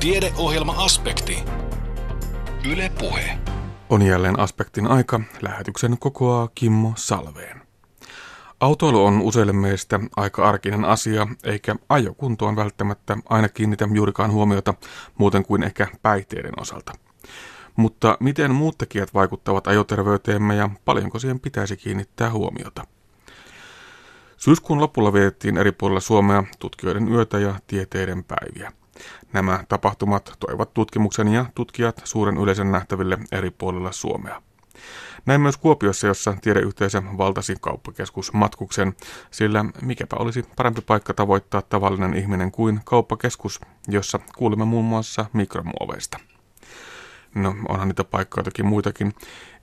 Tiedeohjelma-aspekti. Yle Puhe. On jälleen aspektin aika. Lähetyksen kokoaa Kimmo Salveen. Autoilu on useille meistä aika arkinen asia, eikä ajokuntoon välttämättä aina kiinnitä juurikaan huomiota muuten kuin ehkä päihteiden osalta. Mutta miten muut tekijät vaikuttavat ajoterveyteemme ja paljonko siihen pitäisi kiinnittää huomiota? Syyskuun lopulla vietettiin eri puolilla Suomea tutkijoiden yötä ja tieteiden päiviä. Nämä tapahtumat toivat tutkimuksen ja tutkijat suuren yleisön nähtäville eri puolilla Suomea. Näin myös Kuopiossa, jossa tiedeyhteisö valtasi kauppakeskus matkuksen, sillä mikäpä olisi parempi paikka tavoittaa tavallinen ihminen kuin kauppakeskus, jossa kuulimme muun muassa mikromuoveista. No, onhan niitä paikkoja toki muitakin.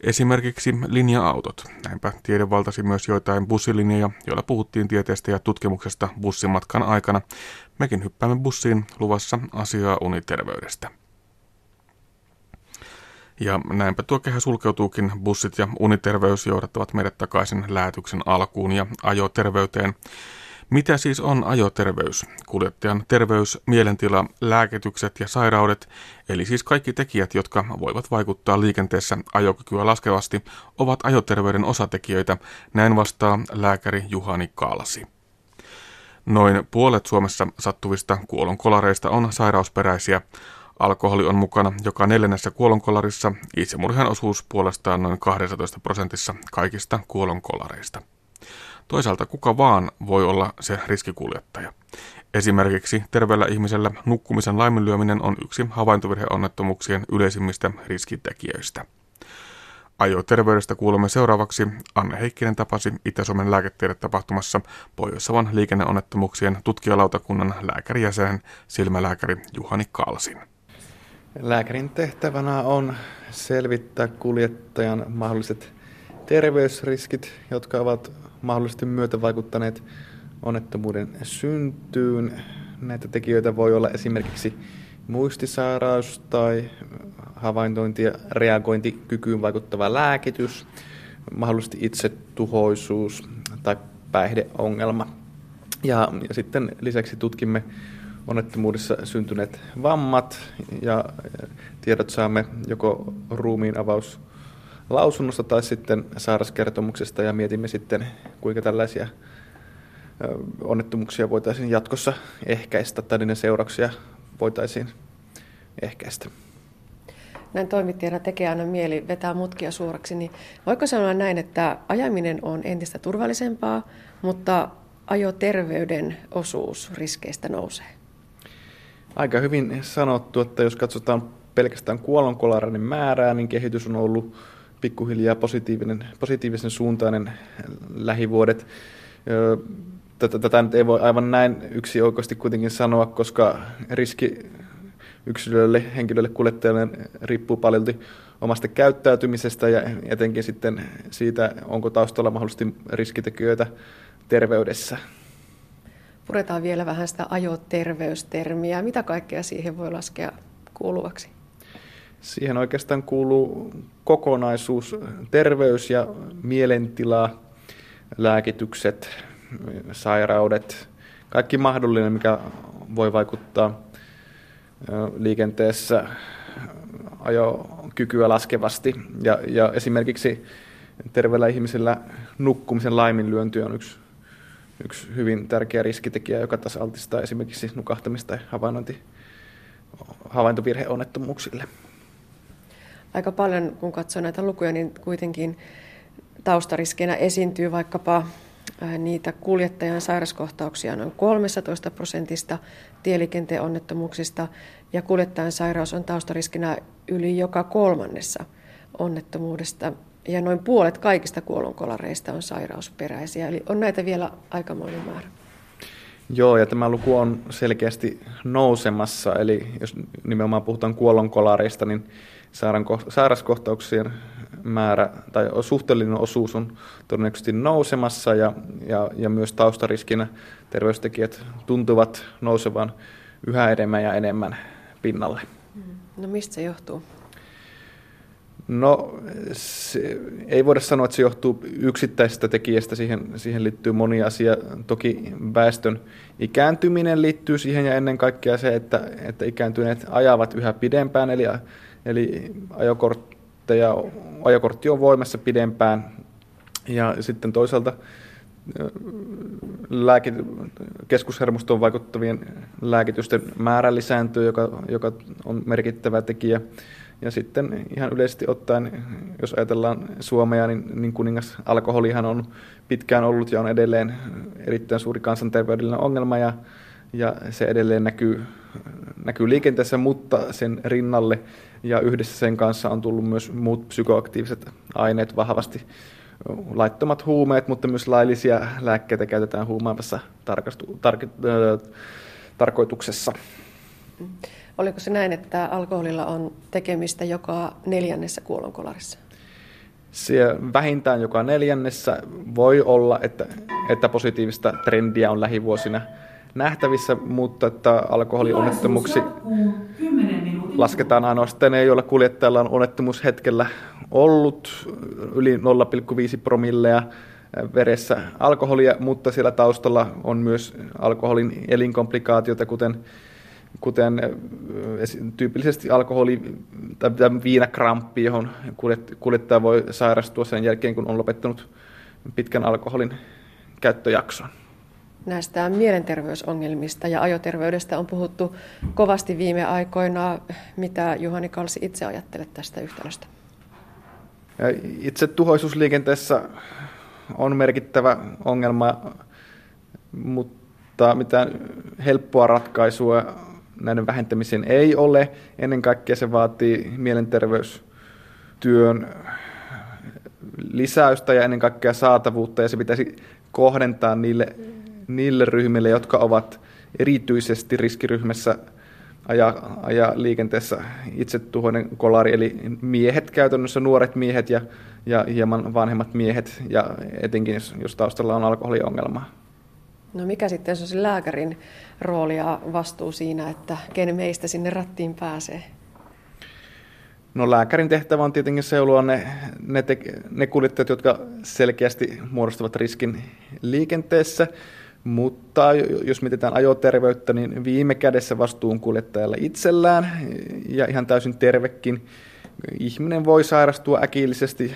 Esimerkiksi linja-autot. Näinpä tiede valtasi myös joitain bussilinjoja, joilla puhuttiin tieteestä ja tutkimuksesta bussimatkan aikana. Mekin hyppäämme bussiin luvassa asiaa uniterveydestä. Ja näinpä tuo kehä sulkeutuukin. Bussit ja uniterveys johdattavat meidät takaisin lähetyksen alkuun ja ajoterveyteen. Mitä siis on ajoterveys? Kuljettajan terveys, mielentila, lääkitykset ja sairaudet, eli siis kaikki tekijät, jotka voivat vaikuttaa liikenteessä ajokykyä laskevasti, ovat ajoterveyden osatekijöitä, näin vastaa lääkäri Juhani Kaalasi. Noin puolet Suomessa sattuvista kuolonkolareista on sairausperäisiä. Alkoholi on mukana joka neljännessä kuolonkolarissa, itsemurhan osuus puolestaan noin 12 prosentissa kaikista kuolonkolareista. Toisaalta kuka vaan voi olla se riskikuljettaja. Esimerkiksi terveellä ihmisellä nukkumisen laiminlyöminen on yksi havaintovirheonnettomuuksien yleisimmistä riskitekijöistä. Ajoterveydestä kuulemme seuraavaksi. Anne Heikkinen tapasi Itä-Suomen lääketiedetapahtumassa Pohjois-Savon liikenneonnettomuuksien tutkijalautakunnan lääkärijäsen silmälääkäri Juhani Kalsin. Lääkärin tehtävänä on selvittää kuljettajan mahdolliset terveysriskit, jotka ovat mahdollisesti myötävaikuttaneet onnettomuuden syntyyn. Näitä tekijöitä voi olla esimerkiksi muistisairaus tai havaintointi- ja reagointikykyyn vaikuttava lääkitys, mahdollisesti itsetuhoisuus tai päihdeongelma. Ja, ja sitten lisäksi tutkimme onnettomuudessa syntyneet vammat ja tiedot saamme joko ruumiin avaus lausunnosta tai sitten sairaskertomuksesta ja mietimme sitten, kuinka tällaisia onnettomuuksia voitaisiin jatkossa ehkäistä tai niiden seurauksia voitaisiin ehkäistä. Näin toimittajana tekee aina mieli vetää mutkia suoraksi, niin voiko sanoa näin, että ajaminen on entistä turvallisempaa, mutta ajoterveyden osuus riskeistä nousee? Aika hyvin sanottu, että jos katsotaan pelkästään kuolonkolarin määrää, niin kehitys on ollut pikkuhiljaa positiivinen, positiivisen suuntainen lähivuodet. Tätä, tätä nyt ei voi aivan näin yksi oikeasti kuitenkin sanoa, koska riski yksilölle, henkilölle, kuljettajalle riippuu paljon omasta käyttäytymisestä ja etenkin sitten siitä, onko taustalla mahdollisesti riskitekijöitä terveydessä. Puretaan vielä vähän sitä ajoterveystermiä. Mitä kaikkea siihen voi laskea kuuluvaksi? Siihen oikeastaan kuuluu kokonaisuus, terveys ja mielentila, lääkitykset, sairaudet, kaikki mahdollinen, mikä voi vaikuttaa liikenteessä ajokykyä laskevasti. Ja, ja esimerkiksi terveellä ihmisellä nukkumisen laiminlyönti on yksi, yksi hyvin tärkeä riskitekijä, joka taas altistaa esimerkiksi nukahtamista ja havaintovirheonnettomuuksille aika paljon, kun katsoo näitä lukuja, niin kuitenkin taustariskeinä esiintyy vaikkapa niitä kuljettajan sairaskohtauksia noin 13 prosentista tieliikenteen onnettomuuksista ja kuljettajan sairaus on taustariskinä yli joka kolmannessa onnettomuudesta ja noin puolet kaikista kuolonkolareista on sairausperäisiä, eli on näitä vielä aikamoinen määrä. Joo, ja tämä luku on selkeästi nousemassa, eli jos nimenomaan puhutaan kuolonkolareista, niin sairaskohtauksien määrä tai suhteellinen osuus on todennäköisesti nousemassa ja, ja, ja myös taustariskinä terveystekijät tuntuvat nousevan yhä enemmän ja enemmän pinnalle. No mistä se johtuu? No se, ei voida sanoa, että se johtuu yksittäisestä tekijästä. Siihen, siihen liittyy moni asia. Toki väestön ikääntyminen liittyy siihen ja ennen kaikkea se, että, että ikääntyneet ajavat yhä pidempään. Eli, eli ajokortteja, ajokortti on voimassa pidempään. Ja sitten toisaalta lääkit, keskushermostoon vaikuttavien lääkitysten määrä lisääntyy, joka, joka on merkittävä tekijä. Ja sitten ihan yleisesti ottaen, jos ajatellaan Suomea, niin, niin kuningas alkoholihan on pitkään ollut ja on edelleen erittäin suuri kansanterveydellinen ongelma ja, ja se edelleen näkyy, näkyy liikenteessä, mutta sen rinnalle ja yhdessä sen kanssa on tullut myös muut psykoaktiiviset aineet vahvasti. Laittomat huumeet, mutta myös laillisia lääkkeitä käytetään huumaavassa tarkastu, tar, äh, tarkoituksessa. Mm. Oliko se näin, että alkoholilla on tekemistä joka neljännessä kuolonkolarissa? Se vähintään joka neljännessä voi olla, että, että positiivista trendiä on lähivuosina nähtävissä, mutta että alkoholionnettomuksi lasketaan ainoastaan ne, joilla kuljettajalla on onnettomuushetkellä ollut yli 0,5 promillea veressä alkoholia, mutta siellä taustalla on myös alkoholin elinkomplikaatioita, kuten kuten tyypillisesti alkoholi tai viinakramppi, johon kuljettaja voi sairastua sen jälkeen, kun on lopettanut pitkän alkoholin käyttöjakson. Näistä mielenterveysongelmista ja ajoterveydestä on puhuttu kovasti viime aikoina. Mitä Juhani Kalsi itse ajattelet tästä yhtälöstä? Itse tuhoisuusliikenteessä on merkittävä ongelma, mutta mitään helppoa ratkaisua näiden vähentämiseen ei ole. Ennen kaikkea se vaatii mielenterveystyön lisäystä ja ennen kaikkea saatavuutta ja se pitäisi kohdentaa niille, niille ryhmille, jotka ovat erityisesti riskiryhmässä ajaa, ajaa liikenteessä itsetuhoinen kolari, eli miehet käytännössä, nuoret miehet ja, ja hieman vanhemmat miehet, ja etenkin jos, jos taustalla on alkoholiongelma. No mikä sitten on se lääkärin rooli ja vastuu siinä, että ken meistä sinne rattiin pääsee? No lääkärin tehtävä on tietenkin seulua ne, ne, te, ne kuljettajat, jotka selkeästi muodostavat riskin liikenteessä, mutta jos mietitään ajoterveyttä, niin viime kädessä vastuun kuljettajalla itsellään ja ihan täysin tervekin ihminen voi sairastua äkillisesti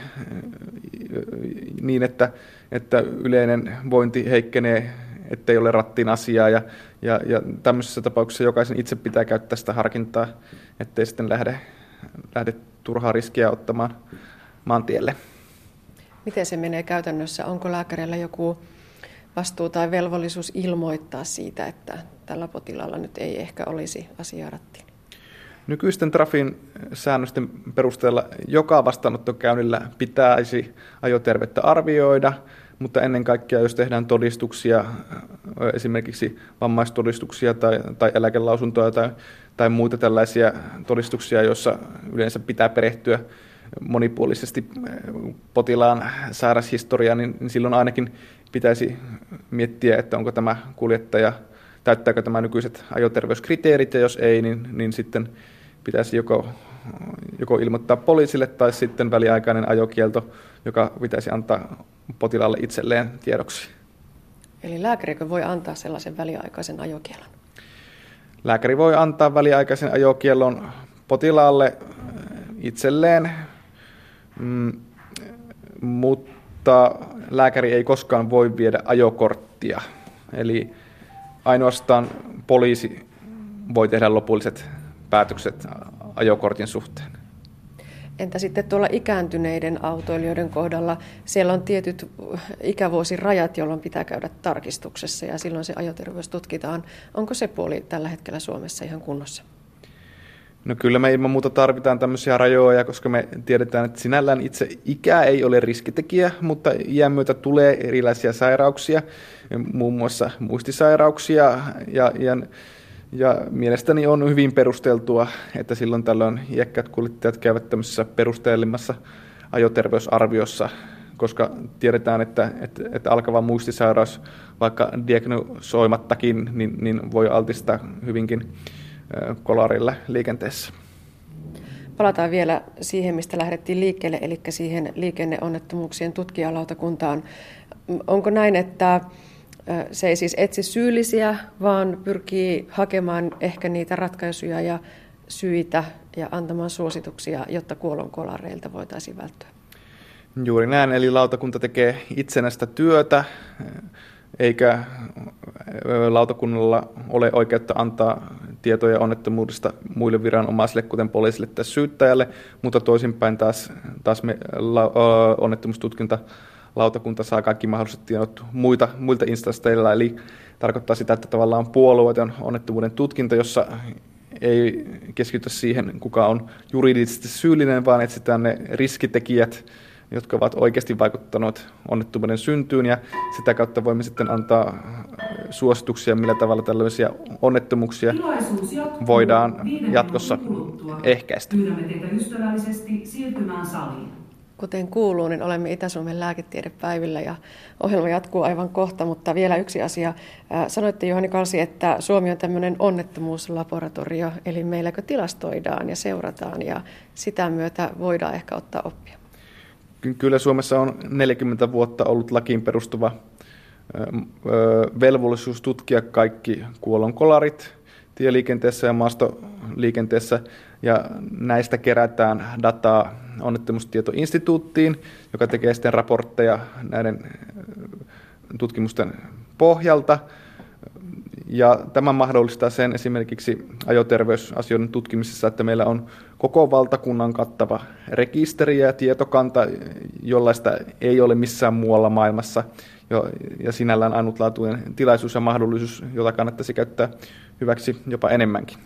niin, että, että yleinen vointi heikkenee ettei ole rattiin asiaa ja, ja, ja tämmöisessä tapauksessa jokaisen itse pitää käyttää sitä harkintaa, ettei sitten lähde, lähde turhaa riskiä ottamaan maantielle. Miten se menee käytännössä? Onko lääkärillä joku vastuu tai velvollisuus ilmoittaa siitä, että tällä potilaalla nyt ei ehkä olisi asiaa rattiin? Nykyisten Trafin säännösten perusteella joka vastaanottokäynnillä pitäisi ajotervettä arvioida – mutta ennen kaikkea jos tehdään todistuksia, esimerkiksi vammaistodistuksia tai, tai eläkelausuntoja tai, tai muita tällaisia todistuksia, joissa yleensä pitää perehtyä monipuolisesti potilaan sairashistoriaan, niin, niin silloin ainakin pitäisi miettiä, että onko tämä kuljettaja, täyttääkö tämä nykyiset ajoterveyskriteerit, ja jos ei, niin, niin sitten pitäisi joko, joko ilmoittaa poliisille tai sitten väliaikainen ajokielto, joka pitäisi antaa potilaalle itselleen tiedoksi. Eli lääkärikö voi antaa sellaisen väliaikaisen ajokielon? Lääkäri voi antaa väliaikaisen ajokielon potilaalle itselleen, mm, mutta lääkäri ei koskaan voi viedä ajokorttia. Eli ainoastaan poliisi voi tehdä lopulliset päätökset ajokortin suhteen. Entä sitten tuolla ikääntyneiden autoilijoiden kohdalla? Siellä on tietyt ikävuosirajat, jolloin pitää käydä tarkistuksessa ja silloin se ajoterveys tutkitaan. Onko se puoli tällä hetkellä Suomessa ihan kunnossa? No kyllä me ilman muuta tarvitaan tämmöisiä rajoja, koska me tiedetään, että sinällään itse ikä ei ole riskitekijä, mutta iän myötä tulee erilaisia sairauksia, muun muassa muistisairauksia. Ja, ja ja mielestäni on hyvin perusteltua, että silloin tällöin iäkkäät kuljettajat käyvät tämmöisessä perusteellimmassa ajoterveysarviossa, koska tiedetään, että, että, että alkava muistisairaus, vaikka diagnosoimattakin, niin, niin voi altistaa hyvinkin kolarille liikenteessä. palataan vielä siihen, mistä lähdettiin liikkeelle, eli siihen liikenneonnettomuuksien tutkijalautakuntaan. Onko näin, että se ei siis etsi syyllisiä, vaan pyrkii hakemaan ehkä niitä ratkaisuja ja syitä ja antamaan suosituksia, jotta kuolonkolareilta voitaisiin välttyä? Juuri näin, eli lautakunta tekee itsenäistä työtä, eikä lautakunnalla ole oikeutta antaa tietoja onnettomuudesta muille viranomaisille, kuten poliisille tai syyttäjälle, mutta toisinpäin taas, taas me, la, onnettomuustutkinta lautakunta saa kaikki mahdolliset tiedot muita, muilta instansseilla, eli tarkoittaa sitä, että tavallaan puolueeton onnettomuuden tutkinta, jossa ei keskitytä siihen, kuka on juridisesti syyllinen, vaan etsitään ne riskitekijät, jotka ovat oikeasti vaikuttaneet onnettomuuden syntyyn ja sitä kautta voimme sitten antaa suosituksia, millä tavalla tällaisia onnettomuuksia voidaan jatkossa ehkäistä. Kuten kuuluu, niin olemme Itä-Suomen lääketiedepäivillä ja ohjelma jatkuu aivan kohta, mutta vielä yksi asia. Sanoitte Juhani Kalsi, että Suomi on tämmöinen onnettomuuslaboratorio, eli meilläkö tilastoidaan ja seurataan ja sitä myötä voidaan ehkä ottaa oppia. Kyllä Suomessa on 40 vuotta ollut lakiin perustuva velvollisuus tutkia kaikki kuolonkolarit tieliikenteessä ja maastoliikenteessä, ja näistä kerätään dataa onnettomuustietoinstituuttiin, joka tekee sitten raportteja näiden tutkimusten pohjalta. Ja tämä mahdollistaa sen esimerkiksi ajoterveysasioiden tutkimisessa, että meillä on koko valtakunnan kattava rekisteri ja tietokanta, jollaista ei ole missään muualla maailmassa. Ja sinällään ainutlaatuinen tilaisuus ja mahdollisuus, jota kannattaisi käyttää hyväksi jopa enemmänkin.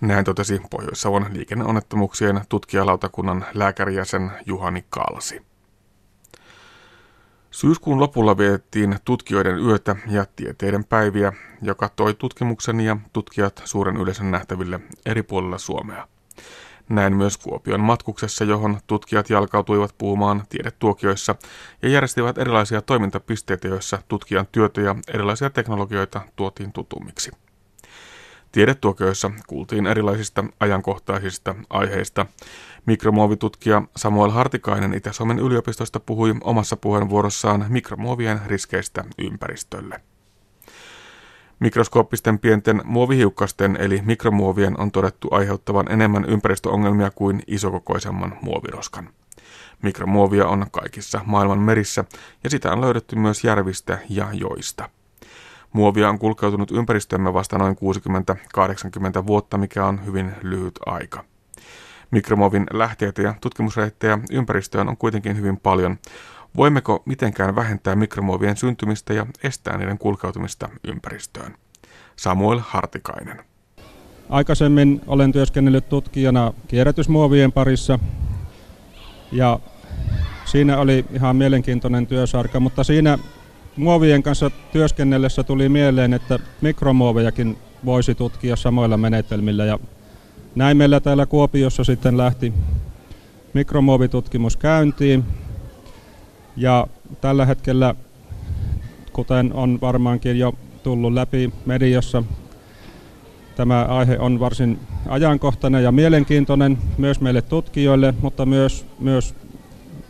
Näin totesi Pohjois-Savon liikenneonnettomuuksien tutkijalautakunnan lääkärijäsen Juhani Kalsi. Syyskuun lopulla vietettiin tutkijoiden yötä ja tieteiden päiviä, joka toi tutkimuksen ja tutkijat suuren yleisön nähtäville eri puolilla Suomea. Näin myös Kuopion matkuksessa, johon tutkijat jalkautuivat puhumaan tiedetuokioissa ja järjestivät erilaisia toimintapisteitä, joissa tutkijan työtä ja erilaisia teknologioita tuotiin tutummiksi. Tiedetuokioissa kuultiin erilaisista ajankohtaisista aiheista. Mikromuovitutkija Samuel Hartikainen Itä-Suomen yliopistosta puhui omassa puheenvuorossaan mikromuovien riskeistä ympäristölle. Mikroskooppisten pienten muovihiukkasten eli mikromuovien on todettu aiheuttavan enemmän ympäristöongelmia kuin isokokoisemman muoviroskan. Mikromuovia on kaikissa maailman merissä ja sitä on löydetty myös järvistä ja joista. Muovia on kulkeutunut ympäristömme vasta noin 60-80 vuotta, mikä on hyvin lyhyt aika. Mikromuovin lähteitä ja tutkimusreittejä ympäristöön on kuitenkin hyvin paljon. Voimmeko mitenkään vähentää mikromuovien syntymistä ja estää niiden kulkeutumista ympäristöön? Samuel Hartikainen. Aikaisemmin olen työskennellyt tutkijana kierrätysmuovien parissa ja siinä oli ihan mielenkiintoinen työsarka, mutta siinä muovien kanssa työskennellessä tuli mieleen, että mikromuovejakin voisi tutkia samoilla menetelmillä. Ja näin meillä täällä Kuopiossa sitten lähti mikromuovitutkimus käyntiin. Ja tällä hetkellä, kuten on varmaankin jo tullut läpi mediassa, tämä aihe on varsin ajankohtainen ja mielenkiintoinen myös meille tutkijoille, mutta myös, myös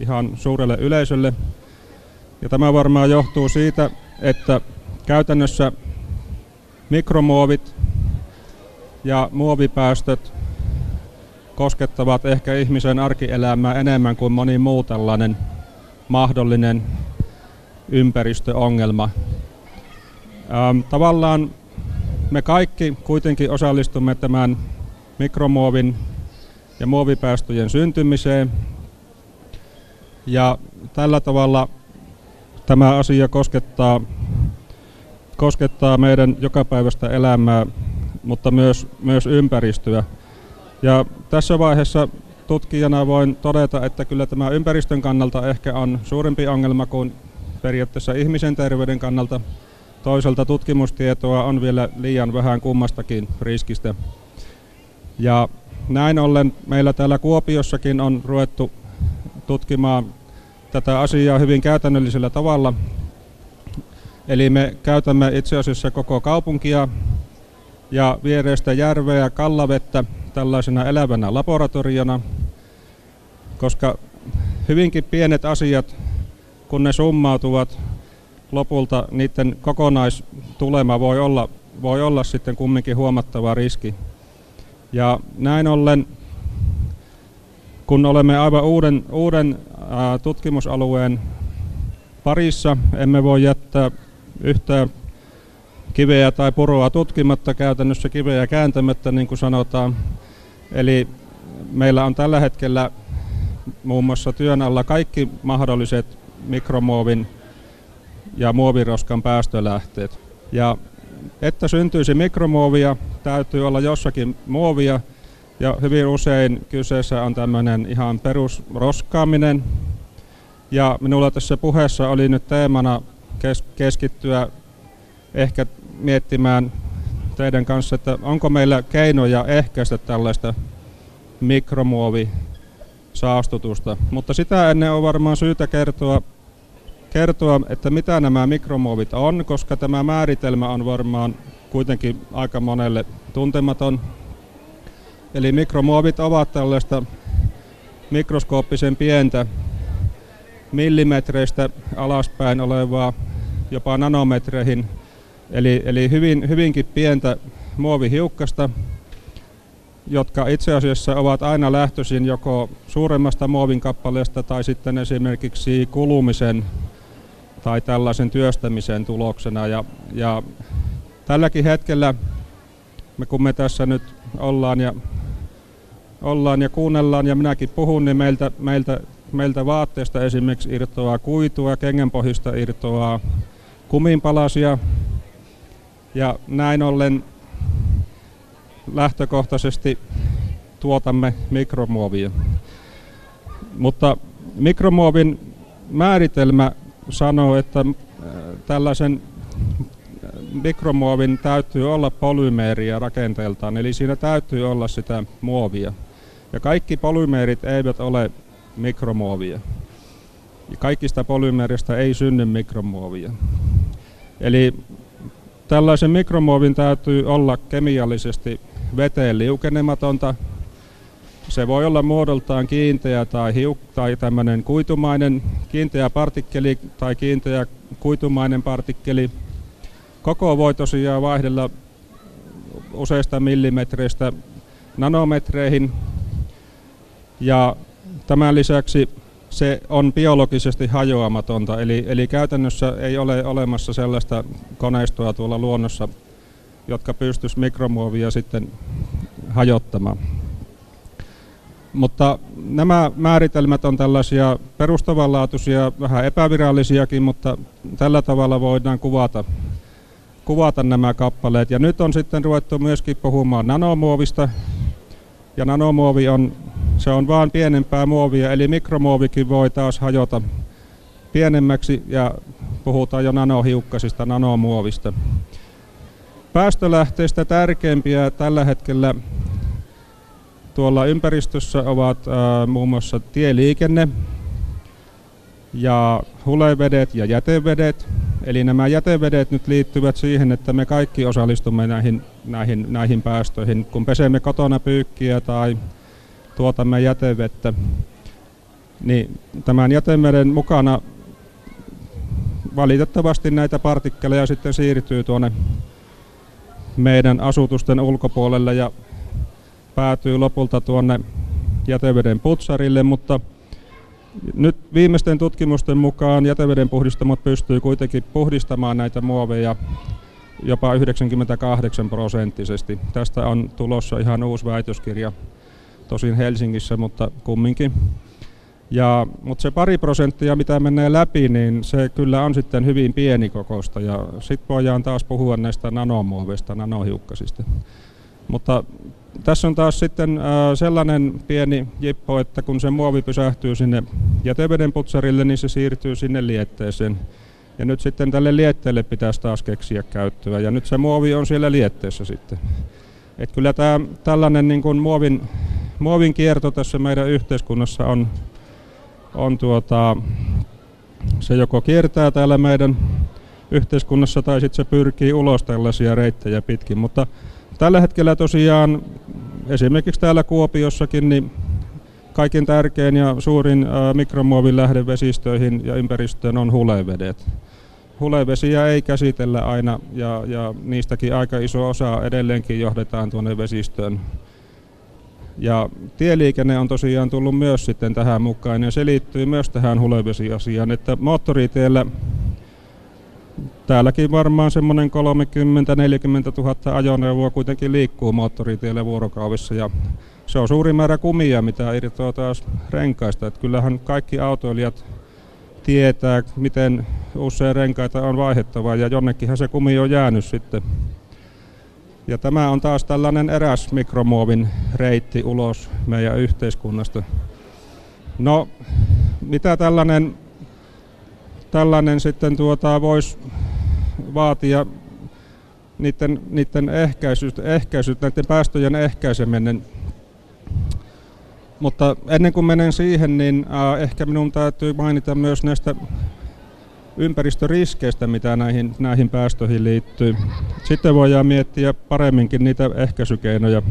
ihan suurelle yleisölle. Ja tämä varmaan johtuu siitä, että käytännössä mikromuovit ja muovipäästöt koskettavat ehkä ihmisen arkielämää enemmän kuin moni muu tällainen mahdollinen ympäristöongelma. Ähm, tavallaan me kaikki kuitenkin osallistumme tämän mikromuovin ja muovipäästöjen syntymiseen. Ja tällä tavalla Tämä asia koskettaa, koskettaa meidän jokapäiväistä elämää, mutta myös, myös ympäristöä. Ja tässä vaiheessa tutkijana voin todeta, että kyllä tämä ympäristön kannalta ehkä on suurempi ongelma kuin periaatteessa ihmisen terveyden kannalta. Toisaalta tutkimustietoa on vielä liian vähän kummastakin riskistä. Ja näin ollen meillä täällä Kuopiossakin on ruvettu tutkimaan tätä asiaa hyvin käytännöllisellä tavalla. Eli me käytämme itse asiassa koko kaupunkia ja viereistä järveä, kallavettä tällaisena elävänä laboratoriona, koska hyvinkin pienet asiat, kun ne summautuvat, lopulta niiden kokonaistulema voi olla, voi olla sitten kumminkin huomattava riski. Ja näin ollen, kun olemme aivan uuden, uuden tutkimusalueen parissa, emme voi jättää yhtään kiveä tai puroa tutkimatta, käytännössä kiveä kääntämättä, niin kuin sanotaan. Eli meillä on tällä hetkellä muun muassa työn alla kaikki mahdolliset mikromuovin ja muoviroskan päästölähteet. Ja että syntyisi mikromuovia, täytyy olla jossakin muovia, ja hyvin usein kyseessä on tämmöinen ihan perusroskaaminen. Ja minulla tässä puheessa oli nyt teemana keskittyä ehkä miettimään teidän kanssa, että onko meillä keinoja ehkäistä tällaista mikromuovisaastutusta. Mutta sitä ennen on varmaan syytä kertoa, kertoa, että mitä nämä mikromuovit on, koska tämä määritelmä on varmaan kuitenkin aika monelle tuntematon. Eli mikromuovit ovat tällaista mikroskooppisen pientä millimetreistä alaspäin olevaa jopa nanometreihin Eli, eli hyvin, hyvinkin pientä muovihiukkasta, jotka itse asiassa ovat aina lähtöisin joko suuremmasta muovin kappaleesta tai sitten esimerkiksi kulumisen tai tällaisen työstämisen tuloksena. Ja, ja tälläkin hetkellä, me kun me tässä nyt ollaan ja, ollaan ja kuunnellaan ja minäkin puhun, niin meiltä, meiltä, meiltä vaatteesta esimerkiksi irtoaa kuitua, kengänpohjista irtoaa kuminpalasia, ja näin ollen lähtökohtaisesti tuotamme mikromuovia. Mutta mikromuovin määritelmä sanoo, että äh, tällaisen äh, mikromuovin täytyy olla polymeeria rakenteeltaan, eli siinä täytyy olla sitä muovia. Ja kaikki polymeerit eivät ole mikromuovia. Ja kaikista polymeerista ei synny mikromuovia. Eli Tällaisen mikromuovin täytyy olla kemiallisesti veteen liukenematonta. Se voi olla muodoltaan kiinteä tai, hiuk- tai tämmöinen kuitumainen kiinteä partikkeli tai kiinteä kuitumainen partikkeli. Koko voi tosiaan vaihdella useista millimetreistä nanometreihin. Ja tämän lisäksi se on biologisesti hajoamatonta, eli, eli käytännössä ei ole olemassa sellaista koneistoa tuolla luonnossa, jotka pystyisi mikromuovia sitten hajottamaan. Mutta nämä määritelmät on tällaisia perustavanlaatuisia, vähän epävirallisiakin, mutta tällä tavalla voidaan kuvata, kuvata nämä kappaleet. Ja nyt on sitten ruvettu myöskin puhumaan nanomuovista, ja nanomuovi on se on vain pienempää muovia, eli mikromuovikin voi taas hajota pienemmäksi ja puhutaan jo nanohiukkasista, nanomuovista. Päästölähteistä tärkeimpiä tällä hetkellä tuolla ympäristössä ovat äh, muun muassa tieliikenne ja hulevedet ja jätevedet. Eli nämä jätevedet nyt liittyvät siihen, että me kaikki osallistumme näihin, näihin, näihin päästöihin. Kun pesemme kotona pyykkiä tai tuotamme jätevettä, niin tämän jäteveden mukana valitettavasti näitä partikkeleja sitten siirtyy tuonne meidän asutusten ulkopuolelle ja päätyy lopulta tuonne jäteveden putsarille, mutta nyt viimeisten tutkimusten mukaan jäteveden puhdistamot pystyy kuitenkin puhdistamaan näitä muoveja jopa 98 prosenttisesti. Tästä on tulossa ihan uusi väitöskirja tosin Helsingissä, mutta kumminkin. Ja, mutta se pari prosenttia, mitä menee läpi, niin se kyllä on sitten hyvin pieni kokosta. Ja sitten voidaan taas puhua näistä nanomuoveista, nanohiukkasista. Mutta tässä on taas sitten sellainen pieni jippo, että kun se muovi pysähtyy sinne jäteveden putsarille, niin se siirtyy sinne lietteeseen. Ja nyt sitten tälle lietteelle pitäisi taas keksiä käyttöä. Ja nyt se muovi on siellä lietteessä sitten. Et kyllä tämä tällainen niin kuin muovin muovin kierto tässä meidän yhteiskunnassa on, on tuota, se joko kiertää täällä meidän yhteiskunnassa tai sitten se pyrkii ulos tällaisia reittejä pitkin. Mutta tällä hetkellä tosiaan esimerkiksi täällä Kuopiossakin niin kaiken tärkein ja suurin mikromuovin lähde vesistöihin ja ympäristöön on hulevedet. Hulevesiä ei käsitellä aina ja, ja niistäkin aika iso osa edelleenkin johdetaan tuonne vesistöön. Ja tieliikenne on tosiaan tullut myös sitten tähän mukaan ja se liittyy myös tähän hulevesiasiaan, että moottoriteellä täälläkin varmaan semmoinen 30-40 000 ajoneuvoa kuitenkin liikkuu moottoritielle vuorokaudessa ja se on suuri määrä kumia, mitä irtoaa taas renkaista. Että kyllähän kaikki autoilijat tietää, miten usein renkaita on vaihdettava ja jonnekinhan se kumi on jäänyt sitten. Ja tämä on taas tällainen eräs mikromuovin reitti ulos meidän yhteiskunnasta. No, mitä tällainen, tällainen sitten tuota, voisi vaatia niiden, niiden ehkäisystä, ehkäisystä, näiden päästöjen ehkäiseminen. Mutta ennen kuin menen siihen, niin äh, ehkä minun täytyy mainita myös näistä ympäristöriskeistä, mitä näihin, näihin päästöihin liittyy. Sitten voidaan miettiä paremminkin niitä ehkäisykeinoja.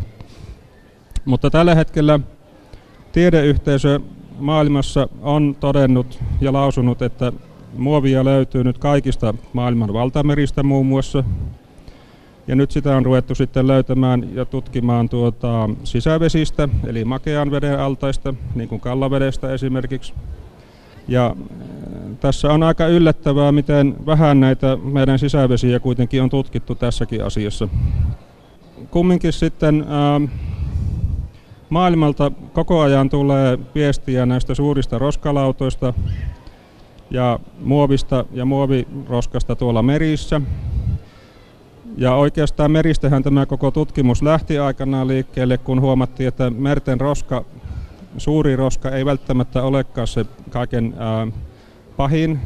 Mutta tällä hetkellä tiedeyhteisö maailmassa on todennut ja lausunut, että muovia löytyy nyt kaikista maailman valtameristä muun muassa. Ja nyt sitä on ruvettu sitten löytämään ja tutkimaan tuota sisävesistä, eli makean veden altaista, niin kuin kallavedestä esimerkiksi. Ja äh, tässä on aika yllättävää, miten vähän näitä meidän sisävesiä kuitenkin on tutkittu tässäkin asiassa. Kumminkin sitten äh, maailmalta koko ajan tulee viestiä näistä suurista roskalautoista ja muovista ja muoviroskasta tuolla merissä. Ja oikeastaan meristähän tämä koko tutkimus lähti aikanaan liikkeelle, kun huomattiin, että merten roska suuri roska ei välttämättä olekaan se kaiken ää, pahin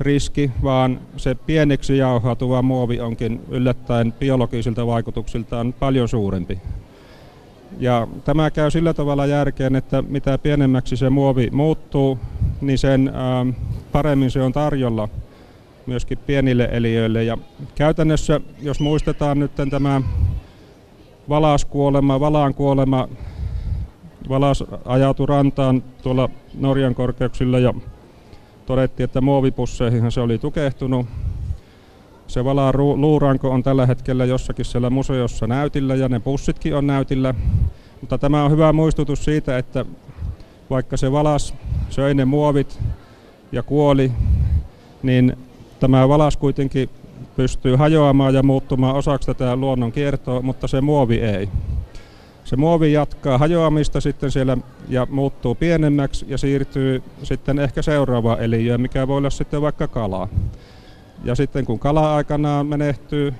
riski, vaan se pieneksi jauhautuva muovi onkin yllättäen biologisilta vaikutuksiltaan paljon suurempi. Ja tämä käy sillä tavalla järkeen, että mitä pienemmäksi se muovi muuttuu, niin sen ää, paremmin se on tarjolla myöskin pienille eliöille. Ja käytännössä, jos muistetaan nyt tämä valaskuolema, valaan kuolema Valas ajautui rantaan tuolla Norjan korkeuksilla ja todettiin, että muovipusseihin se oli tukehtunut. Se Valaan luuranko on tällä hetkellä jossakin siellä museossa näytillä ja ne pussitkin on näytillä. Mutta tämä on hyvä muistutus siitä, että vaikka se valas söi ne muovit ja kuoli, niin tämä valas kuitenkin pystyy hajoamaan ja muuttumaan osaksi tätä luonnon kiertoa, mutta se muovi ei. Se muovi jatkaa hajoamista sitten siellä ja muuttuu pienemmäksi ja siirtyy sitten ehkä seuraavaan eliöön, mikä voi olla sitten vaikka kala. Ja sitten kun kala aikanaan menehtyy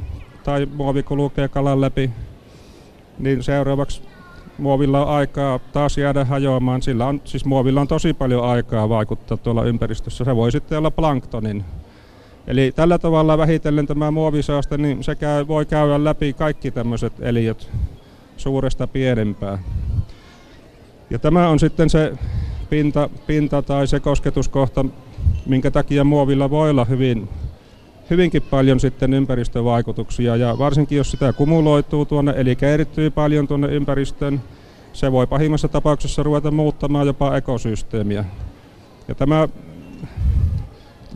tai muovi kulkee kalan läpi, niin seuraavaksi muovilla on aikaa taas jäädä hajoamaan. Sillä on, siis muovilla on tosi paljon aikaa vaikuttaa tuolla ympäristössä. Se voi sitten olla planktonin. Eli tällä tavalla vähitellen tämä muovisaaste, niin se käy, voi käydä läpi kaikki tämmöiset eliöt suuresta pienempää. Ja tämä on sitten se pinta, pinta tai se kosketuskohta, minkä takia muovilla voi olla hyvin, hyvinkin paljon sitten ympäristövaikutuksia. Ja varsinkin jos sitä kumuloituu tuonne, eli kertyy paljon tuonne ympäristöön, se voi pahimmassa tapauksessa ruveta muuttamaan jopa ekosysteemiä. Ja tämä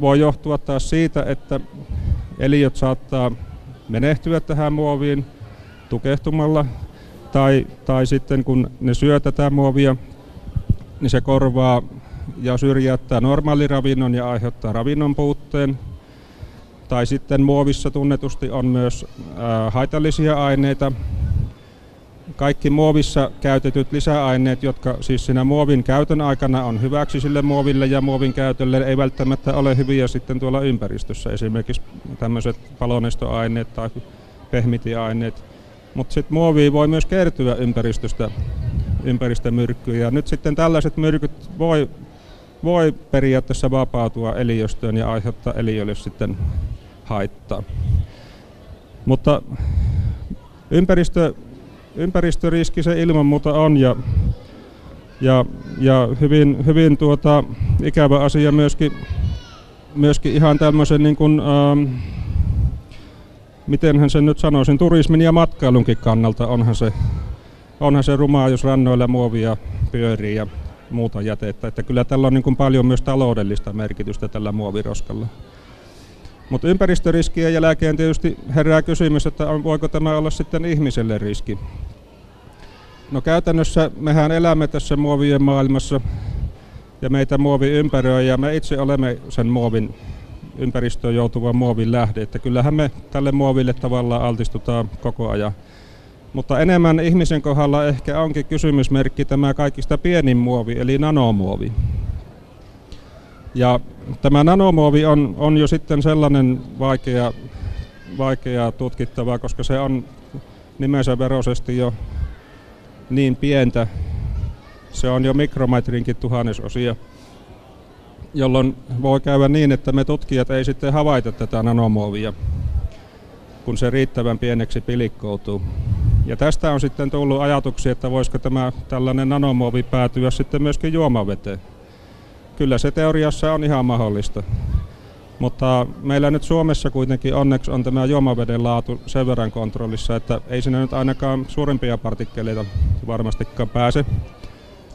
voi johtua taas siitä, että eliöt saattaa menehtyä tähän muoviin tukehtumalla tai, tai sitten kun ne syö tätä muovia, niin se korvaa ja syrjäyttää normaaliravinnon ja aiheuttaa ravinnon puutteen. Tai sitten muovissa tunnetusti on myös ää, haitallisia aineita. Kaikki muovissa käytetyt lisäaineet, jotka siis siinä muovin käytön aikana on hyväksi sille muoville ja muovin käytölle, ei välttämättä ole hyviä sitten tuolla ympäristössä. Esimerkiksi tämmöiset palonestoaineet tai pehmitiaineet mutta sitten muovi voi myös kertyä ympäristöstä, ympäristömyrkkyjä. Ja nyt sitten tällaiset myrkyt voi, voi periaatteessa vapautua eliöstöön ja aiheuttaa eliöille sitten haittaa. Mutta ympäristö, ympäristöriski se ilman muuta on ja, ja, ja hyvin, hyvin tuota, ikävä asia myöskin, myöskin ihan tämmöisen niin kuin, ähm, miten hän sen nyt sanoisin, turismin ja matkailunkin kannalta onhan se, onhan se rumaa, jos rannoilla muovia pyörii ja muuta jätettä. Että kyllä tällä on niin kuin paljon myös taloudellista merkitystä tällä muoviroskalla. Mutta ympäristöriskien jälkeen tietysti herää kysymys, että voiko tämä olla sitten ihmiselle riski. No käytännössä mehän elämme tässä muovien maailmassa ja meitä muovi ympäröi ja me itse olemme sen muovin ympäristöön joutuvan muovin lähde. Että kyllähän me tälle muoville tavallaan altistutaan koko ajan. Mutta enemmän ihmisen kohdalla ehkä onkin kysymysmerkki tämä kaikista pienin muovi, eli nanomuovi. Ja tämä nanomuovi on, on jo sitten sellainen vaikea, vaikea tutkittava, koska se on nimensä veroisesti jo niin pientä. Se on jo mikrometrinkin tuhannesosia, jolloin voi käydä niin, että me tutkijat ei sitten havaita tätä nanomuovia, kun se riittävän pieneksi pilikkoutuu. Ja tästä on sitten tullut ajatuksia, että voisiko tämä tällainen nanomuovi päätyä sitten myöskin juomaveteen. Kyllä se teoriassa on ihan mahdollista. Mutta meillä nyt Suomessa kuitenkin onneksi on tämä juomaveden laatu sen verran kontrollissa, että ei sinne nyt ainakaan suurempia partikkeleita varmastikaan pääse.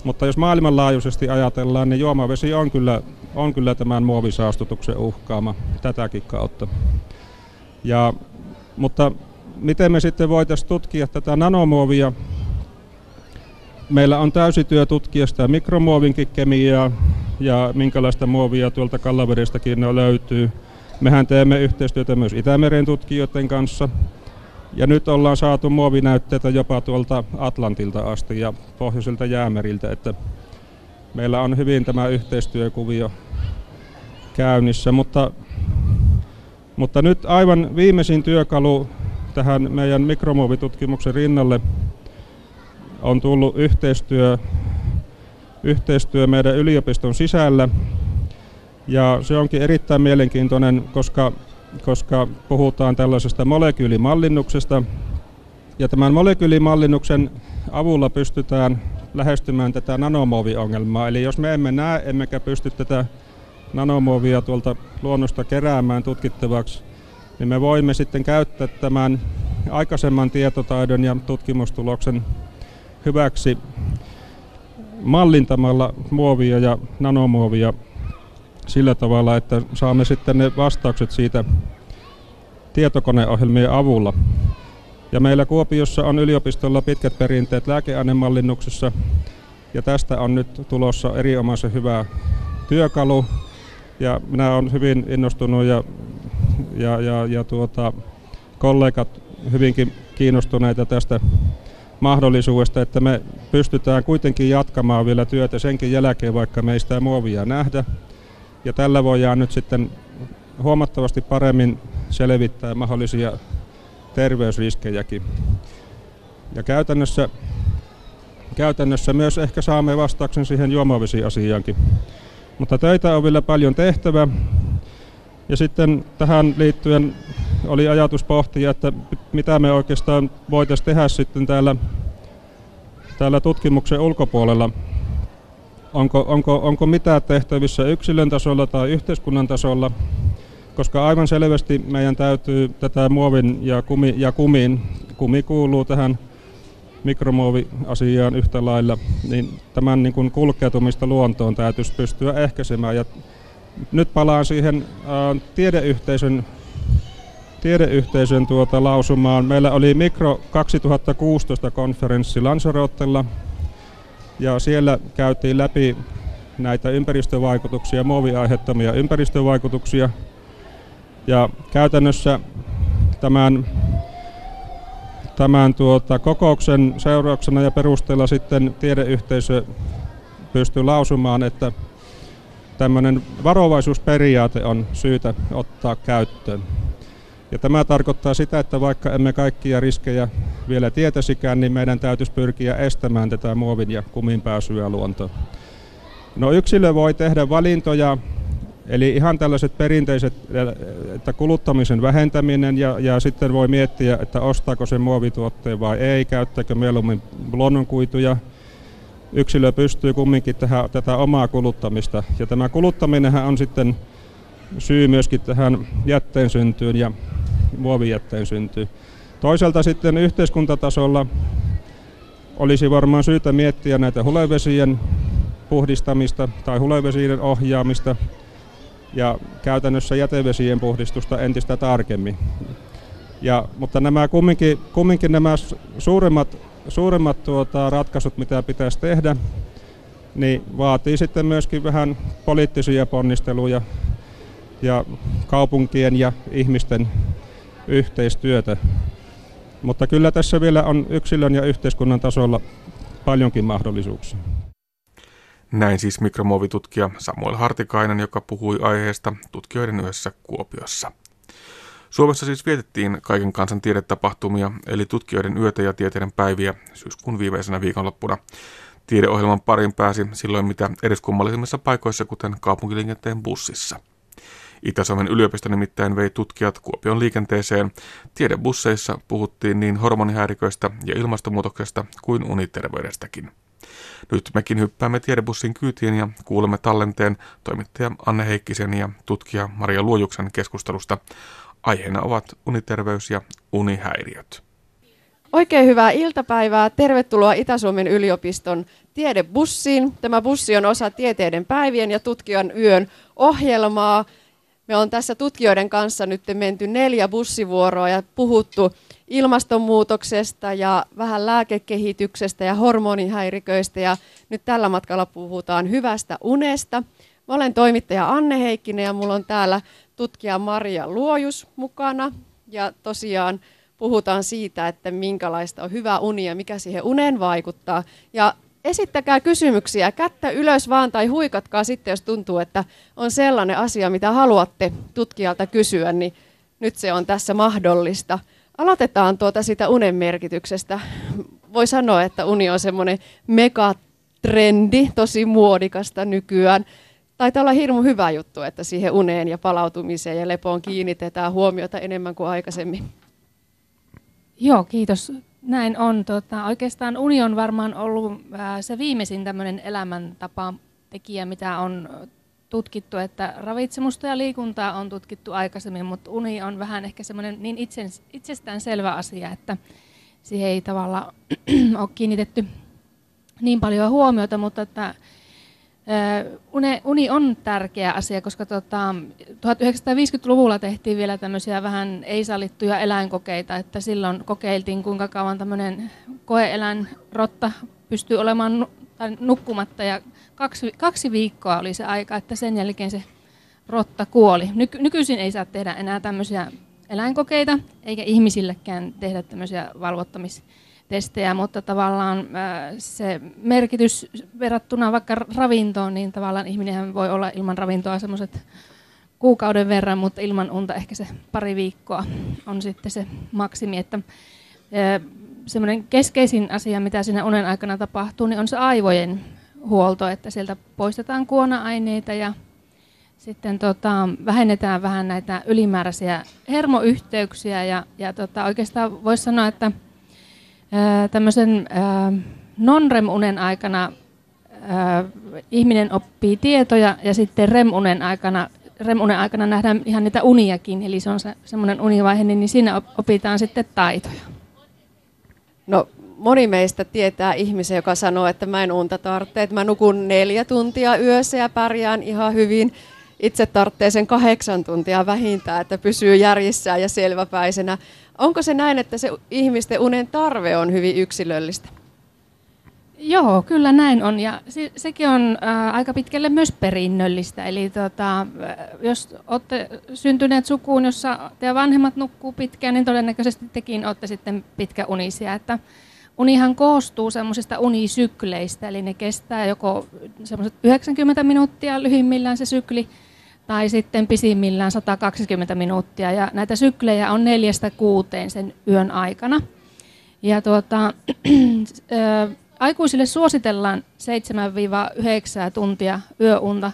Mutta jos maailmanlaajuisesti ajatellaan, niin juomavesi on kyllä, on kyllä tämän muovisaastutuksen uhkaama tätäkin kautta. Ja, mutta miten me sitten voitaisiin tutkia tätä nanomuovia? Meillä on täysityö tutkia sitä mikromuovinkin kemiaa ja minkälaista muovia tuolta Kallaveristakin löytyy. Mehän teemme yhteistyötä myös Itämeren tutkijoiden kanssa. Ja nyt ollaan saatu muovinäytteitä jopa tuolta Atlantilta asti ja pohjoisilta jäämeriltä, että meillä on hyvin tämä yhteistyökuvio käynnissä, mutta, mutta nyt aivan viimeisin työkalu tähän meidän mikromuovitutkimuksen rinnalle on tullut yhteistyö, yhteistyö meidän yliopiston sisällä. Ja se onkin erittäin mielenkiintoinen, koska, koska puhutaan tällaisesta molekyylimallinnuksesta. Ja tämän molekyylimallinnuksen avulla pystytään lähestymään tätä nanomuoviongelmaa. Eli jos me emme näe, emmekä pysty tätä nanomuovia tuolta luonnosta keräämään tutkittavaksi, niin me voimme sitten käyttää tämän aikaisemman tietotaidon ja tutkimustuloksen hyväksi mallintamalla muovia ja nanomuovia sillä tavalla, että saamme sitten ne vastaukset siitä tietokoneohjelmien avulla. Ja meillä Kuopiossa on yliopistolla pitkät perinteet lääkeainemallinnuksessa, ja tästä on nyt tulossa erinomaisen hyvä työkalu. Ja minä olen hyvin innostunut ja ja, ja, ja tuota, kollegat hyvinkin kiinnostuneita tästä mahdollisuudesta, että me pystytään kuitenkin jatkamaan vielä työtä senkin jälkeen, vaikka me ei sitä muovia nähdä. Ja tällä voidaan nyt sitten huomattavasti paremmin selvittää mahdollisia terveysriskejäkin. Ja käytännössä, käytännössä myös ehkä saamme vastauksen siihen juomavesiasiaankin. Mutta töitä on vielä paljon tehtävä ja sitten tähän liittyen oli ajatus pohtia, että mitä me oikeastaan voitaisiin tehdä sitten täällä, täällä tutkimuksen ulkopuolella. Onko, onko, onko mitä tehtävissä yksilön tasolla tai yhteiskunnan tasolla, koska aivan selvästi meidän täytyy tätä muovin ja, kumi, ja kumiin, kumi kuuluu tähän mikromuoviasiaan yhtä lailla, niin tämän niin kuin kulkeutumista luontoon täytyisi pystyä ehkäisemään. Ja nyt palaan siihen äh, tiedeyhteisön, tiedeyhteisön tuota lausumaan. Meillä oli Mikro 2016 konferenssi Lanzarottella ja siellä käytiin läpi näitä ympäristövaikutuksia, muoviaiheuttamia ympäristövaikutuksia. Ja käytännössä tämän, tämän tuota, kokouksen seurauksena ja perusteella sitten tiedeyhteisö pystyi lausumaan, että tämmöinen varovaisuusperiaate on syytä ottaa käyttöön. Ja tämä tarkoittaa sitä, että vaikka emme kaikkia riskejä vielä tietäisikään, niin meidän täytyisi pyrkiä estämään tätä muovin ja kumin pääsyä luontoon. No yksilö voi tehdä valintoja, eli ihan tällaiset perinteiset, että kuluttamisen vähentäminen ja, ja sitten voi miettiä, että ostaako se muovituotteen vai ei, käyttääkö mieluummin luonnonkuituja – yksilö pystyy kumminkin tehdä tätä omaa kuluttamista. Ja tämä kuluttaminen on sitten syy myöskin tähän jätteen syntyyn ja muovijätteen syntyyn. Toisaalta sitten yhteiskuntatasolla olisi varmaan syytä miettiä näitä hulevesien puhdistamista tai hulevesien ohjaamista ja käytännössä jätevesien puhdistusta entistä tarkemmin. Ja, mutta nämä kumminkin, kumminkin nämä suuremmat, suuremmat tuota, ratkaisut, mitä pitäisi tehdä, niin vaatii sitten myöskin vähän poliittisia ponnisteluja ja kaupunkien ja ihmisten yhteistyötä. Mutta kyllä tässä vielä on yksilön ja yhteiskunnan tasolla paljonkin mahdollisuuksia. Näin siis mikromuovitutkija Samuel Hartikainen, joka puhui aiheesta tutkijoiden yhdessä Kuopiossa. Suomessa siis vietettiin kaiken kansan tiedetapahtumia, eli tutkijoiden yötä ja tieteiden päiviä syyskuun viimeisenä viikonloppuna. Tiedeohjelman parin pääsi silloin mitä eriskummallisimmissa paikoissa, kuten kaupunkiliikenteen bussissa. Itä-Suomen yliopisto nimittäin vei tutkijat Kuopion liikenteeseen. Tiedebusseissa puhuttiin niin hormonihäiriköistä ja ilmastonmuutoksesta kuin uniterveydestäkin. Nyt mekin hyppäämme tiedebussin kyytiin ja kuulemme tallenteen toimittaja Anne Heikkisen ja tutkija Maria Luojuksen keskustelusta. Aiheena ovat uniterveys ja unihäiriöt. Oikein hyvää iltapäivää. Tervetuloa Itä-Suomen yliopiston tiedebussiin. Tämä bussi on osa tieteiden päivien ja tutkijan yön ohjelmaa. Me on tässä tutkijoiden kanssa nyt menty neljä bussivuoroa ja puhuttu ilmastonmuutoksesta ja vähän lääkekehityksestä ja hormonihäiriköistä ja nyt tällä matkalla puhutaan hyvästä unesta. Mä olen toimittaja Anne Heikkinen ja mulla on täällä tutkija Maria Luojus mukana ja tosiaan puhutaan siitä, että minkälaista on hyvä uni ja mikä siihen uneen vaikuttaa. Ja esittäkää kysymyksiä, kättä ylös vaan tai huikatkaa sitten, jos tuntuu, että on sellainen asia, mitä haluatte tutkijalta kysyä, niin nyt se on tässä mahdollista. Aloitetaan tuota sitä unen merkityksestä. Voi sanoa, että uni on semmoinen megatrendi, tosi muodikasta nykyään. Taitaa olla hirmu hyvä juttu, että siihen uneen ja palautumiseen ja lepoon kiinnitetään huomiota enemmän kuin aikaisemmin. Joo, kiitos. Näin on. Tota, oikeastaan uni on varmaan ollut ää, se viimeisin tämmöinen elämäntapa tekijä, mitä on tutkittu, että ravitsemusta ja liikuntaa on tutkittu aikaisemmin, mutta uni on vähän ehkä semmoinen niin itsestään selvä asia, että siihen ei tavallaan ole kiinnitetty niin paljon huomiota, mutta että Uni, on tärkeä asia, koska tota, 1950-luvulla tehtiin vielä tämmöisiä vähän ei-sallittuja eläinkokeita, että silloin kokeiltiin kuinka kauan tämmöinen koeeläin rotta pystyy olemaan tai nukkumatta ja kaksi, kaksi viikkoa oli se aika, että sen jälkeen se rotta kuoli. Nyky, nykyisin ei saa tehdä enää tämmöisiä eläinkokeita, eikä ihmisillekään tehdä tämmöisiä valvottamistestejä, mutta tavallaan se merkitys verrattuna vaikka ravintoon, niin tavallaan ihminen voi olla ilman ravintoa semmoiset kuukauden verran, mutta ilman unta ehkä se pari viikkoa on sitten se maksimi, että semmoinen keskeisin asia, mitä siinä unen aikana tapahtuu, niin on se aivojen huolto, että sieltä poistetaan kuona-aineita ja sitten tota, vähennetään vähän näitä ylimääräisiä hermoyhteyksiä ja, ja tota, oikeastaan voisi sanoa, että tämmöisen non-REM-unen aikana ää, ihminen oppii tietoja ja sitten REM-unen aikana, REM-unen aikana nähdään ihan niitä uniakin, eli se on se, semmoinen univaihe, niin siinä opitaan sitten taitoja. No moni meistä tietää ihmisen, joka sanoo, että mä en unta tarvitse, että mä nukun neljä tuntia yössä ja pärjään ihan hyvin. Itse tarvitsee sen kahdeksan tuntia vähintään, että pysyy järjissään ja selväpäisenä. Onko se näin, että se ihmisten unen tarve on hyvin yksilöllistä? Joo, kyllä näin on. Ja se, sekin on ää, aika pitkälle myös perinnöllistä. Eli tota, jos olette syntyneet sukuun, jossa teidän vanhemmat nukkuu pitkään, niin todennäköisesti tekin olette sitten pitkäunisia. Että unihan koostuu semmoisista unisykleistä, eli ne kestää joko semmoiset 90 minuuttia lyhimmillään se sykli, tai sitten pisimmillään 120 minuuttia. Ja näitä syklejä on neljästä kuuteen sen yön aikana. Ja tuota, aikuisille suositellaan 7-9 tuntia yöunta,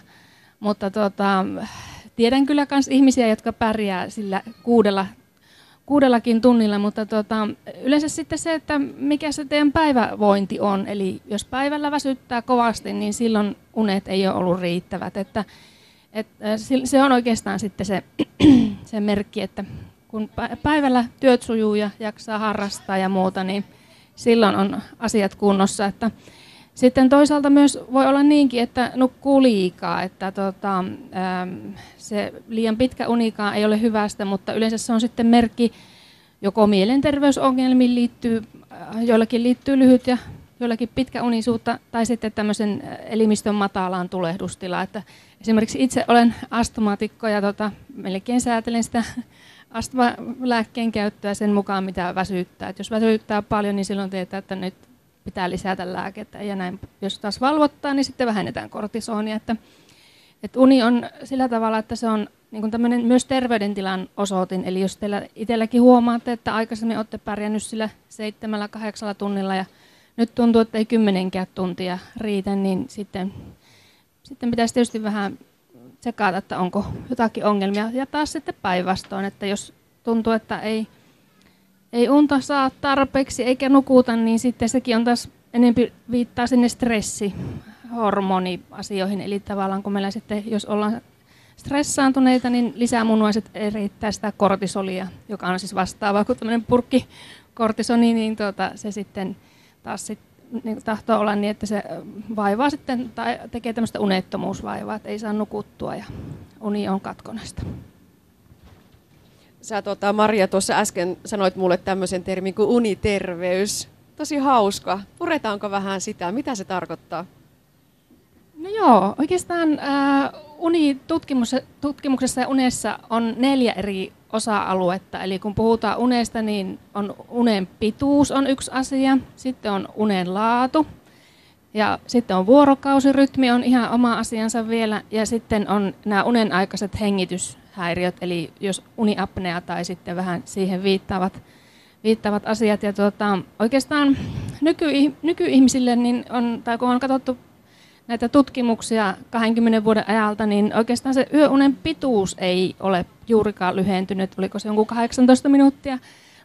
mutta tota, tiedän kyllä myös ihmisiä, jotka pärjää sillä kuudella, kuudellakin tunnilla, mutta tota, yleensä sitten se, että mikä se teidän päivävointi on. Eli jos päivällä väsyttää kovasti, niin silloin unet ei ole ollut riittävät. Että, et, se on oikeastaan sitten se, se merkki, että kun päivällä työt sujuu ja jaksaa harrastaa ja muuta, niin silloin on asiat kunnossa. Että sitten toisaalta myös voi olla niinkin, että nukkuu liikaa, että tota, ähm, se liian pitkä unikaan ei ole hyvästä, mutta yleensä se on sitten merkki joko mielenterveysongelmiin liittyy, äh, joillakin liittyy lyhyt ja joillakin pitkä unisuutta, tai sitten tämmöisen äh, elimistön matalaan tulehdustila. Että esimerkiksi itse olen astmaatikko ja tota, melkein säätelen sitä astmalääkkeen käyttöä sen mukaan, mitä väsyttää. Et jos väsyttää paljon, niin silloin tietää, että nyt pitää lisätä lääkettä. Ja näin, jos taas valvottaa, niin sitten vähennetään kortisonia. Että, että uni on sillä tavalla, että se on niin kuin myös terveydentilan osoitin. Eli jos teillä itselläkin huomaatte, että aikaisemmin olette pärjännyt sillä seitsemällä, kahdeksalla tunnilla ja nyt tuntuu, että ei kymmenenkään tuntia riitä, niin sitten, sitten pitäisi tietysti vähän tsekata, että onko jotakin ongelmia. Ja taas sitten päinvastoin, että jos tuntuu, että ei, ei unta saa tarpeeksi eikä nukuta, niin sitten sekin on taas enempi viittaa sinne stressihormoniasioihin. Eli tavallaan kun meillä sitten, jos ollaan stressaantuneita, niin lisämunuaiset erittää sitä kortisolia, joka on siis vastaava kuin tämmöinen purkki kortisoni, niin tuota, se sitten taas sit, niin tahtoo olla niin, että se vaivaa sitten tai tekee tämmöistä unettomuusvaivaa, että ei saa nukuttua ja uni on katkonasta. Sä tuota, Maria tuossa äsken sanoit mulle tämmöisen termin kuin uniterveys. Tosi hauska. Puretaanko vähän sitä? Mitä se tarkoittaa? No joo, oikeastaan äh, unitutkimuksessa ja unessa on neljä eri osa-aluetta. Eli kun puhutaan unesta, niin on unen pituus on yksi asia, sitten on unen laatu, ja sitten on vuorokausirytmi, on ihan oma asiansa vielä, ja sitten on nämä unen aikaiset hengityshäiriöt, eli jos uniapnea tai sitten vähän siihen viittaavat, viittaavat asiat. Ja tuota, oikeastaan nyky, nykyihmisille, niin on, tai kun on katsottu näitä tutkimuksia 20 vuoden ajalta, niin oikeastaan se yöunen pituus ei ole juurikaan lyhentynyt, oliko se jonkun 18 minuuttia,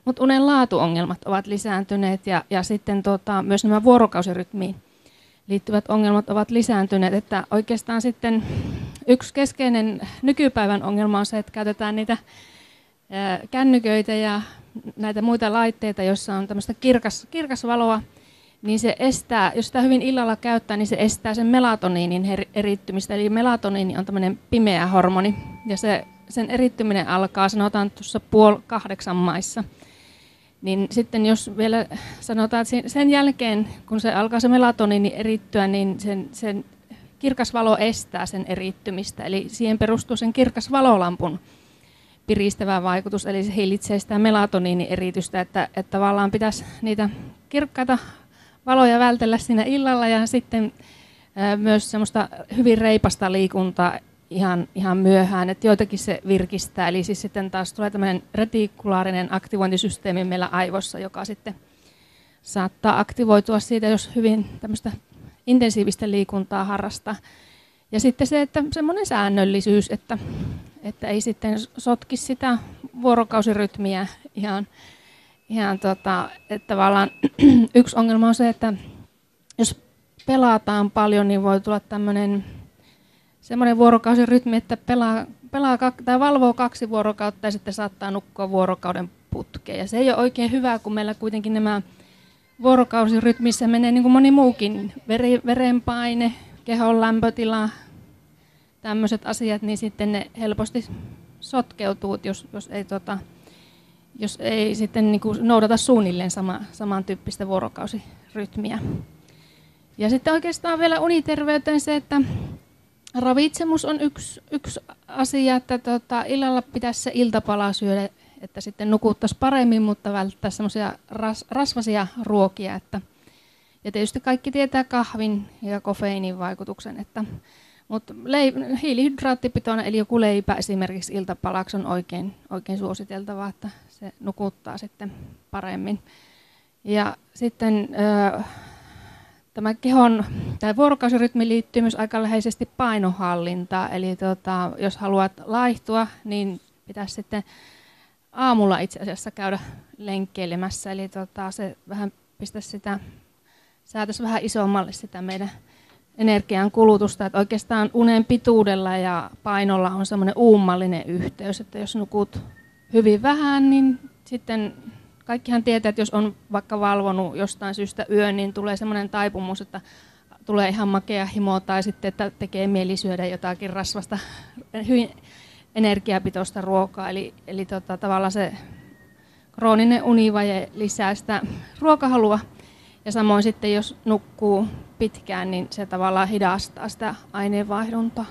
mutta unen laatuongelmat ovat lisääntyneet ja, ja sitten tota, myös nämä vuorokausirytmiin liittyvät ongelmat ovat lisääntyneet, että oikeastaan sitten yksi keskeinen nykypäivän ongelma on se, että käytetään niitä kännyköitä ja näitä muita laitteita, joissa on tämmöistä kirkas, kirkasvaloa, niin se estää, jos sitä hyvin illalla käyttää, niin se estää sen melatoniinin erittymistä. Eli melatoniini on tämmöinen pimeä hormoni, ja se, sen erittyminen alkaa, sanotaan tuossa puol kahdeksan maissa. Niin sitten jos vielä sanotaan, että sen jälkeen, kun se alkaa se melatoniini erittyä, niin sen, sen kirkas valo estää sen erittymistä. Eli siihen perustuu sen kirkas valolampun piristävä vaikutus, eli se hillitsee sitä melatoniini-eritystä, että, että tavallaan pitäisi niitä kirkkaita valoja vältellä siinä illalla ja sitten myös semmoista hyvin reipasta liikuntaa ihan, ihan myöhään, että joitakin se virkistää. Eli siis sitten taas tulee tämmöinen retikulaarinen aktivointisysteemi meillä aivossa, joka sitten saattaa aktivoitua siitä, jos hyvin tämmöistä intensiivistä liikuntaa harrastaa. Ja sitten se, että semmoinen säännöllisyys, että, että ei sitten sotki sitä vuorokausirytmiä ihan ihan tota, että tavallaan yksi ongelma on se, että jos pelataan paljon, niin voi tulla tämmöinen semmoinen vuorokausirytmi, että pelaa, pelaa tai valvoo kaksi vuorokautta ja sitten saattaa nukkua vuorokauden putkeen. Ja se ei ole oikein hyvä, kun meillä kuitenkin nämä vuorokausirytmissä menee niin kuin moni muukin, veri, verenpaine, kehon lämpötila, tämmöiset asiat, niin sitten ne helposti sotkeutuu, jos, jos ei tota, jos ei sitten niin kuin noudata suunnilleen sama, samantyyppistä vuorokausirytmiä. Ja sitten oikeastaan vielä uniterveyteen se, että ravitsemus on yksi, yksi asia, että tota, illalla pitäisi se iltapala syödä, että sitten nukuttaisiin paremmin, mutta välttää semmoisia ras, rasvasia ruokia. Että, ja tietysti kaikki tietää kahvin ja kofeiinin vaikutuksen, että mutta hiilihydraattipitoinen, eli joku leipä esimerkiksi iltapalaksi on oikein, oikein suositeltavaa, että se nukuttaa sitten paremmin. Ja sitten tämä kehon tai vuorokausirytmi liittyy myös aika läheisesti painohallintaan. Eli tota, jos haluat laihtua, niin pitäisi sitten aamulla itse asiassa käydä lenkkeilemässä. Eli tota, se vähän pistäisi sitä, säätäisi vähän isommalle sitä meidän energian kulutusta. Että oikeastaan unen pituudella ja painolla on semmoinen uumallinen yhteys, että jos nukut hyvin vähän, niin sitten kaikkihan tietää, että jos on vaikka valvonut jostain syystä yön, niin tulee semmoinen taipumus, että tulee ihan makea himo tai sitten, että tekee mieli syödä jotakin rasvasta, hyvin energiapitoista ruokaa. Eli, eli tota, tavallaan se krooninen univaje lisää sitä ruokahalua. Ja samoin sitten, jos nukkuu pitkään, niin se tavallaan hidastaa sitä aineenvaihduntaa.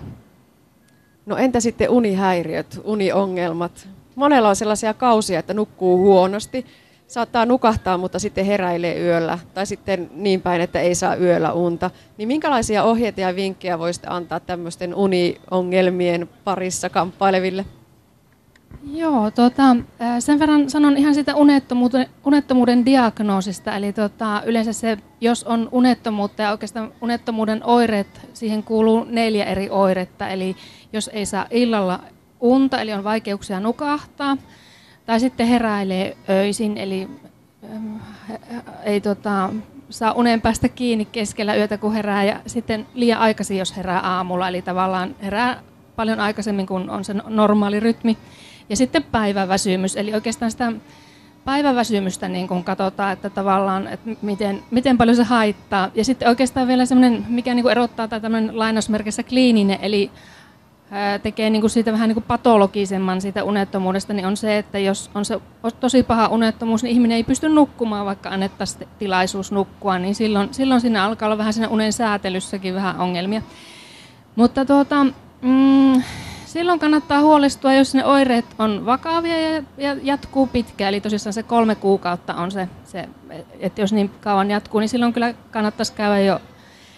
No entä sitten unihäiriöt, uniongelmat? Monella on sellaisia kausia, että nukkuu huonosti, saattaa nukahtaa, mutta sitten heräilee yöllä, tai sitten niin päin, että ei saa yöllä unta. Niin minkälaisia ohjeita ja vinkkejä voisitte antaa tämmöisten uniongelmien parissa kamppaileville? Joo, tota, sen verran sanon ihan sitä unettomuuden, unettomuuden diagnoosista. Eli tota, yleensä se, jos on unettomuutta ja oikeastaan unettomuuden oireet, siihen kuuluu neljä eri oiretta. Eli jos ei saa illalla unta, eli on vaikeuksia nukahtaa, tai sitten heräilee öisin, eli ei tota, saa unen päästä kiinni keskellä yötä, kun herää, ja sitten liian aikaisin, jos herää aamulla, eli tavallaan herää paljon aikaisemmin kuin on se normaali rytmi. Ja sitten päiväväsymys, eli oikeastaan sitä päiväväsymystä niin kun katsotaan, että tavallaan, että miten, miten paljon se haittaa. Ja sitten oikeastaan vielä semmoinen, mikä niin erottaa tai tämmöinen lainausmerkissä kliininen, eli tekee niin kuin siitä vähän niin kuin patologisemman siitä unettomuudesta, niin on se, että jos on se tosi paha unettomuus, niin ihminen ei pysty nukkumaan, vaikka annettaisiin tilaisuus nukkua, niin silloin, silloin siinä alkaa olla vähän siinä unen säätelyssäkin vähän ongelmia. Mutta tuota, mm, silloin kannattaa huolestua, jos ne oireet on vakavia ja, ja jatkuu pitkään. Eli tosissaan se kolme kuukautta on se, se, että jos niin kauan jatkuu, niin silloin kyllä kannattaisi käydä jo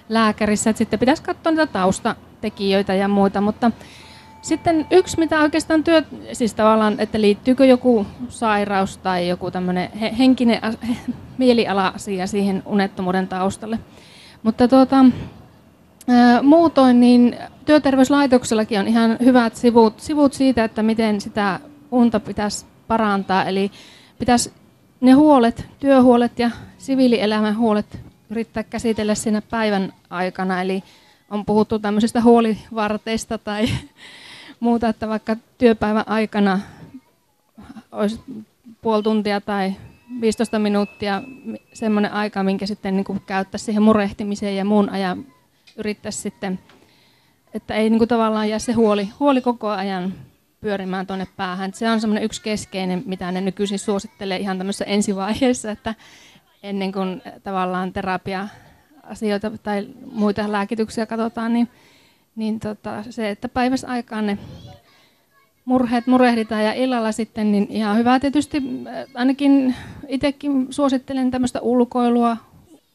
lääkärissä. Että sitten pitäisi katsoa niitä taustatekijöitä ja muita. Mutta sitten yksi, mitä oikeastaan työ, siis tavallaan, että liittyykö joku sairaus tai joku tämmöinen henkinen mieliala-asia siihen unettomuuden taustalle. Mutta tuota, Muutoin niin työterveyslaitoksellakin on ihan hyvät sivut, sivut siitä, että miten sitä unta pitäisi parantaa. Eli pitäisi ne huolet, työhuolet ja siviilielämän huolet yrittää käsitellä siinä päivän aikana. Eli on puhuttu tämmöisistä huolivarteista tai muuta, että vaikka työpäivän aikana olisi puoli tuntia tai 15 minuuttia semmoinen aika, minkä sitten niin käyttäisi siihen murehtimiseen ja muun ajan yrittäisi sitten, että ei niin kuin tavallaan jää se huoli, huoli koko ajan pyörimään tuonne päähän. Se on semmoinen yksi keskeinen, mitä ne nykyisin suosittelee ihan tämmöisessä ensivaiheessa, että ennen kuin tavallaan terapia-asioita tai muita lääkityksiä katsotaan, niin, niin tota, se, että päivässä aikaan ne murheet murehditaan ja illalla sitten, niin ihan hyvä tietysti, ainakin itsekin suosittelen tämmöistä ulkoilua,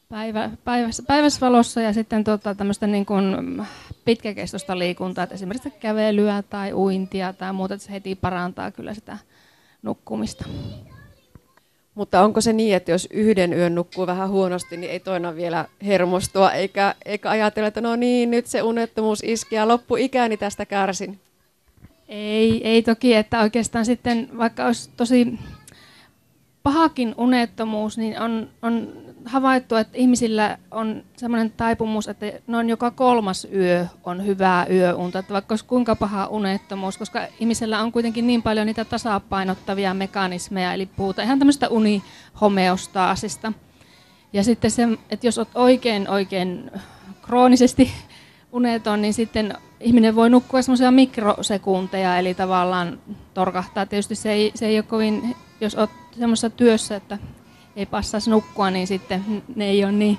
päivä, päivässä, päiväsvalossa ja sitten tota, tämmöistä niin kuin pitkäkestoista liikuntaa, että esimerkiksi kävelyä tai uintia tai muuta, että se heti parantaa kyllä sitä nukkumista. Mutta onko se niin, että jos yhden yön nukkuu vähän huonosti, niin ei toina vielä hermostua, eikä, eikä ajatella, että no niin, nyt se unettomuus iski ja loppuikäni tästä kärsin? Ei, ei toki, että oikeastaan sitten vaikka olisi tosi pahakin unettomuus, niin on, on havaittu, että ihmisillä on sellainen taipumus, että noin joka kolmas yö on hyvää yöunta, että vaikka olisi kuinka paha unettomuus, koska ihmisellä on kuitenkin niin paljon niitä tasapainottavia mekanismeja, eli puhutaan ihan tämmöistä unihomeostaasista. Ja sitten se, että jos olet oikein, oikein kroonisesti uneton, niin sitten ihminen voi nukkua semmoisia mikrosekunteja, eli tavallaan torkahtaa. Tietysti se ei, se ei ole kovin, jos olet semmoisessa työssä, että ei passaisi nukkua, niin sitten ne ei ole niin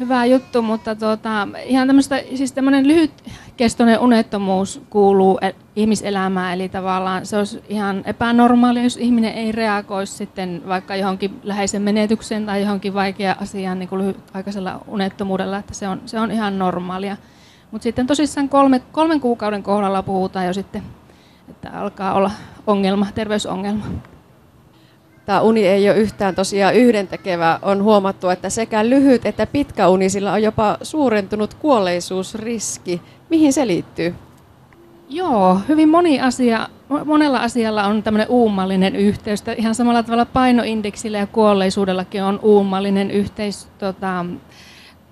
hyvä juttu, mutta tuota, ihan tämmöistä, siis tämmöinen lyhytkestoinen unettomuus kuuluu e- ihmiselämään, eli tavallaan se olisi ihan epänormaali, jos ihminen ei reagoisi sitten vaikka johonkin läheisen menetykseen tai johonkin vaikeaan asiaan niin kuin lyhytaikaisella unettomuudella, että se on, se on ihan normaalia. Mutta sitten tosissaan kolme, kolmen kuukauden kohdalla puhutaan jo sitten, että alkaa olla ongelma, terveysongelma. Tämä uni ei ole yhtään tosiaan yhdentekevä. On huomattu, että sekä lyhyt että pitkä uni sillä on jopa suurentunut kuolleisuusriski. Mihin se liittyy? Joo, hyvin moni asia, monella asialla on tämmöinen uumallinen yhteys. Ihan samalla tavalla painoindeksillä ja kuolleisuudellakin on uumallinen yhteys tota,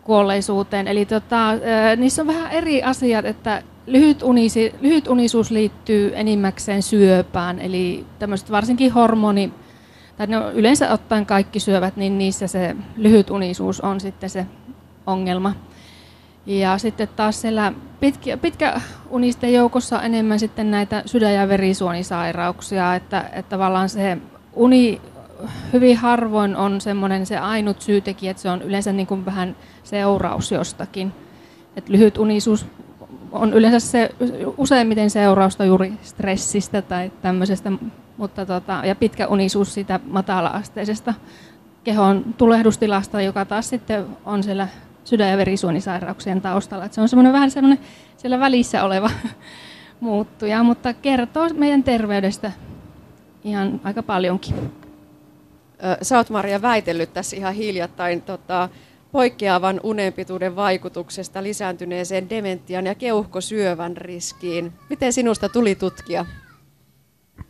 kuolleisuuteen. Eli tota, niissä on vähän eri asiat, että lyhyt, unisi, lyhyt unisuus liittyy enimmäkseen syöpään, eli tämmöiset varsinkin hormoni tai ne on yleensä ottaen kaikki syövät, niin niissä se lyhyt unisuus on sitten se ongelma. Ja sitten taas siellä pitkä, pitkä unisten joukossa on enemmän sitten näitä sydän- ja verisuonisairauksia, että, että tavallaan se uni hyvin harvoin on semmoinen se ainut syytekijä, että se on yleensä niin kuin vähän seuraus jostakin. Et lyhyt unisuus on yleensä se, useimmiten seurausta juuri stressistä tai tämmöisestä, mutta tota, ja pitkä unisuus siitä matala-asteisesta kehon tulehdustilasta, joka taas sitten on siellä sydän- ja verisuonisairauksien taustalla. Et se on semmoinen vähän semmoinen siellä välissä oleva muuttuja, mutta kertoo meidän terveydestä ihan aika paljonkin. Sä oot Maria väitellyt tässä ihan hiljattain tota, poikkeavan unenpituuden vaikutuksesta lisääntyneeseen dementian ja keuhkosyövän riskiin. Miten sinusta tuli tutkia?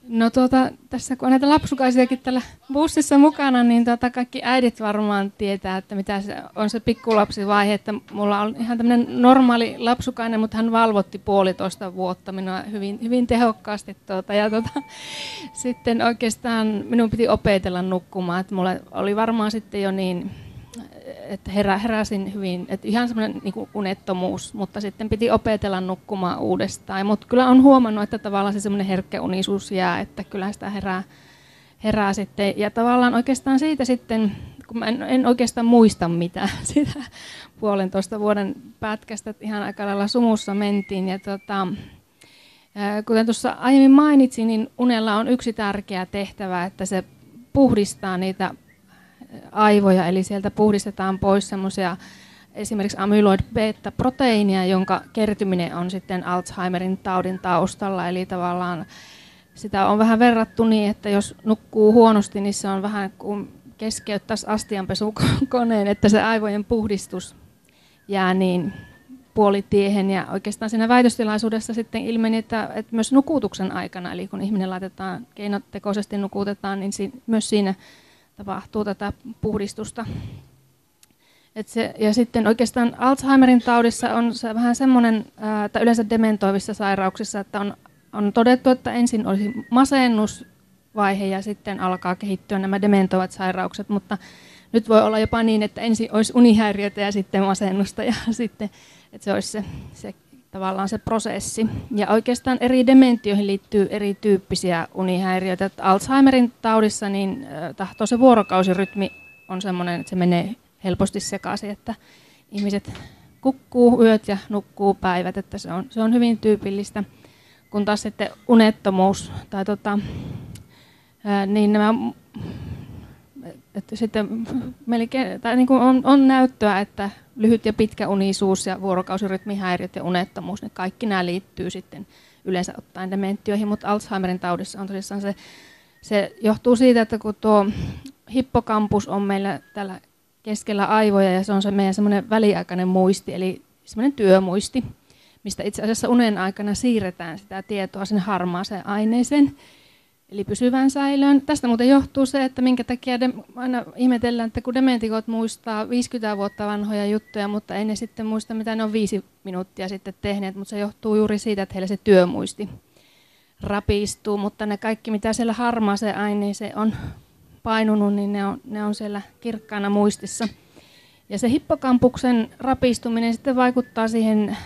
No tuota, tässä kun on näitä lapsukaisiakin tällä bussissa mukana, niin tuota, kaikki äidit varmaan tietää, että mitä se on se pikkulapsivaihe. Että mulla on ihan tämmöinen normaali lapsukainen, mutta hän valvotti puolitoista vuotta minua hyvin, hyvin tehokkaasti. Tuota, ja tuota, sitten oikeastaan minun piti opetella nukkumaan. Että mulla oli varmaan sitten jo niin että herä, heräsin hyvin, että ihan semmoinen niin unettomuus, mutta sitten piti opetella nukkumaan uudestaan. Mutta kyllä on huomannut, että tavallaan se semmoinen herkkä unisuus jää, että kyllä sitä herää, herää sitten. Ja tavallaan oikeastaan siitä sitten, kun mä en, en oikeastaan muista mitään sitä puolentoista vuoden pätkästä, että ihan aika lailla sumussa mentiin. Ja tota, kuten tuossa aiemmin mainitsin, niin unella on yksi tärkeä tehtävä, että se puhdistaa niitä aivoja, eli sieltä puhdistetaan pois semmoisia esimerkiksi amyloid beta-proteiinia, jonka kertyminen on sitten Alzheimerin taudin taustalla, eli tavallaan sitä on vähän verrattu niin, että jos nukkuu huonosti, niin se on vähän kuin keskeyttäisi astianpesukoneen, että se aivojen puhdistus jää niin puolitiehen. Ja oikeastaan siinä väitöstilaisuudessa sitten ilmeni, että, että myös nukutuksen aikana, eli kun ihminen laitetaan keinotekoisesti nukutetaan, niin si- myös siinä tapahtuu tätä puhdistusta. Et se, ja sitten oikeastaan Alzheimerin taudissa on se vähän semmoinen, että yleensä dementoivissa sairauksissa, että on, on todettu, että ensin olisi masennusvaihe ja sitten alkaa kehittyä nämä dementoivat sairaukset, mutta nyt voi olla jopa niin, että ensin olisi unihäiriötä ja sitten masennusta ja sitten, että se olisi se, se tavallaan se prosessi. Ja oikeastaan eri dementioihin liittyy erityyppisiä unihäiriöitä. Että Alzheimerin taudissa niin tahtoo se vuorokausirytmi on sellainen, että se menee helposti sekaisin, että ihmiset kukkuu yöt ja nukkuu päivät, että se on, se on hyvin tyypillistä. Kun taas sitten unettomuus tai tota, niin nämä että sitten melkein, tai niin kuin on, on näyttöä, että lyhyt ja pitkä unisuus ja vuorokausirytmihäiriöt ja unettomuus, niin kaikki nämä liittyy sitten yleensä ottaen dementioihin, mutta Alzheimerin taudissa on tosissaan se, se johtuu siitä, että kun tuo hippokampus on meillä tällä keskellä aivoja ja se on se meidän semmoinen väliaikainen muisti, eli semmoinen työmuisti, mistä itse asiassa unen aikana siirretään sitä tietoa sinne harmaaseen aineeseen, eli pysyvään säilöön. Tästä muuten johtuu se, että minkä takia de, aina ihmetellään, että kun dementikot muistaa 50 vuotta vanhoja juttuja, mutta ei ne sitten muista, mitä ne on viisi minuuttia sitten tehneet, mutta se johtuu juuri siitä, että heillä se työmuisti rapistuu, mutta ne kaikki, mitä siellä harmaaseen aineeseen on painunut, niin ne on, ne on siellä kirkkaana muistissa. Ja se hippokampuksen rapistuminen sitten vaikuttaa siihen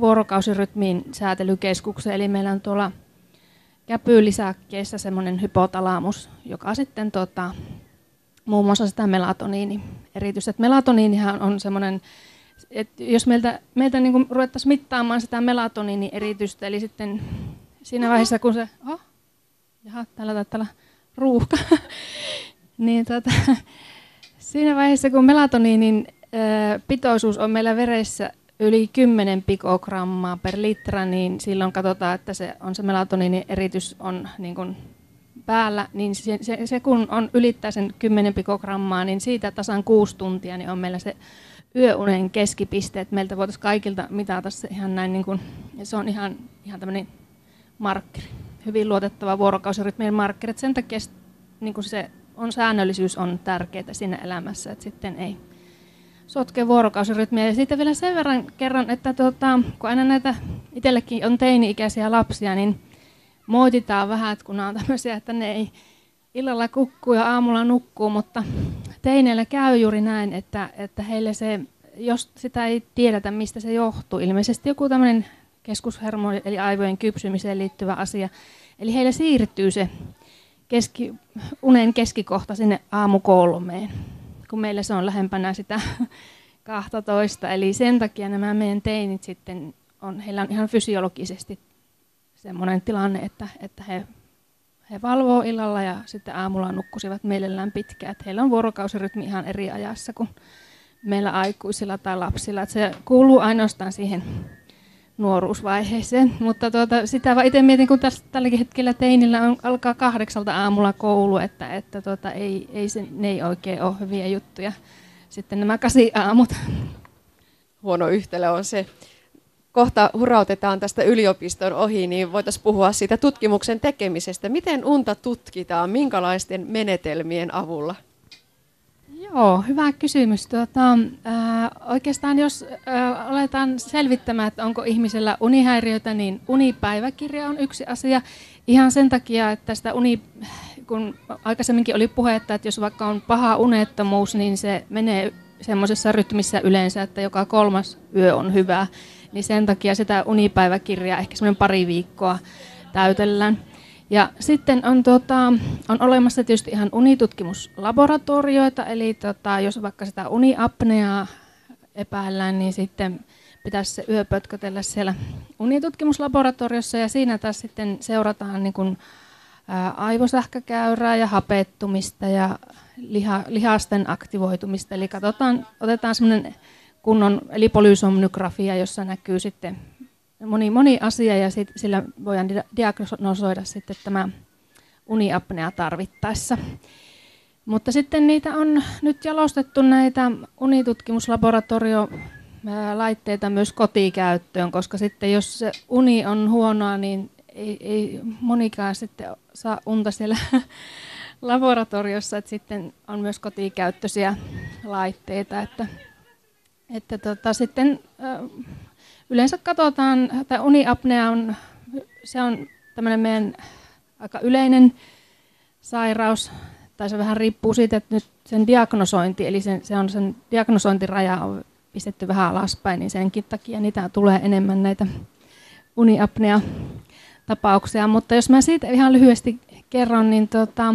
vuorokausirytmiin säätelykeskukseen, eli meillä on tuolla käpylisäkkeessä semmoinen hypotalamus, joka sitten tota, muun muassa sitä melatoniini erityisesti. Et melatoniinihan on semmoinen, että jos meiltä, meiltä niin ruvettaisiin mittaamaan sitä melatoniini eritystä, eli sitten siinä vaiheessa kun se, oh, jaha, täällä taitaa olla ruuhka, niin tota, siinä vaiheessa kun melatoniinin pitoisuus on meillä veressä yli 10 pikogrammaa per litra, niin silloin katsotaan, että se on se melatoniinin eritys on niin kuin päällä, niin se, se, se, kun on ylittää sen 10 pikogrammaa, niin siitä tasan kuusi tuntia niin on meillä se yöunen keskipiste, että meiltä voitaisiin kaikilta mitata se ihan näin, niin kuin, se on ihan, ihan tämmöinen markkeri, hyvin luotettava vuorokausirytmien markkeri, sen takia niin kuin se on säännöllisyys on tärkeää siinä elämässä, että sitten ei sotke vuorokausirytmiä. Ja sitten vielä sen verran kerran, että tuota, kun aina näitä itsellekin on teini-ikäisiä lapsia, niin moititaan vähän, että kun on tämmöisiä, että ne ei illalla kukkuu ja aamulla nukkuu, mutta teineillä käy juuri näin, että, että heille se, jos sitä ei tiedetä, mistä se johtuu, ilmeisesti joku tämmöinen keskushermo eli aivojen kypsymiseen liittyvä asia, eli heille siirtyy se keski, unen keskikohta sinne aamukolmeen, kun meillä se on lähempänä sitä 12. Eli sen takia nämä meidän teinit sitten on, heillä on ihan fysiologisesti semmoinen tilanne, että, että he, he valvoo illalla ja sitten aamulla nukkusivat mielellään pitkään. Että heillä on vuorokausirytmi ihan eri ajassa kuin meillä aikuisilla tai lapsilla. Että se kuuluu ainoastaan siihen nuoruusvaiheeseen. Mutta tuota, sitä vaan itse mietin, kun tässä, tälläkin hetkellä teinillä on, alkaa kahdeksalta aamulla koulu, että, että tuota, ei, ei se, ne ei oikein ole hyviä juttuja. Sitten nämä kasi aamut. Huono yhtälö on se. Kohta hurautetaan tästä yliopiston ohi, niin voitaisiin puhua siitä tutkimuksen tekemisestä. Miten unta tutkitaan, minkälaisten menetelmien avulla? Joo, hyvä kysymys. Tuota, äh, oikeastaan jos äh, aletaan selvittämään, että onko ihmisellä unihäiriöitä, niin unipäiväkirja on yksi asia. Ihan sen takia, että sitä uni, kun aikaisemminkin oli puhetta, että jos vaikka on paha unettomuus, niin se menee semmoisessa rytmissä yleensä, että joka kolmas yö on hyvä. Niin sen takia sitä unipäiväkirjaa ehkä semmoinen pari viikkoa täytellään. Ja sitten on, tota, on olemassa tietysti ihan unitutkimuslaboratorioita, eli tota, jos vaikka sitä uniapneaa epäillään, niin sitten pitäisi se yö pötkötellä siellä unitutkimuslaboratoriossa ja siinä taas sitten seurataan niin kuin, ää, aivosähkökäyrää ja hapettumista ja liha, lihasten aktivoitumista. Eli katsotaan, otetaan semmoinen kunnon, eli polysomnografia, jossa näkyy sitten moni, moni asia ja sit, sillä voidaan diagnosoida sitten tämä uniapnea tarvittaessa. Mutta sitten niitä on nyt jalostettu näitä unitutkimuslaboratorio-laitteita myös kotikäyttöön, koska sitten jos se uni on huonoa, niin ei, ei monikaan sitten saa unta siellä laboratoriossa, että sitten on myös kotikäyttöisiä laitteita, että, että tota, sitten Yleensä katsotaan, että uniapnea on, se on tämmöinen meidän aika yleinen sairaus, tai se vähän riippuu siitä, että nyt sen diagnosointi, eli sen, se on sen diagnosointiraja on pistetty vähän alaspäin, niin senkin takia niitä tulee enemmän näitä uniapnea-tapauksia. Mutta jos mä siitä ihan lyhyesti kerron, niin tota,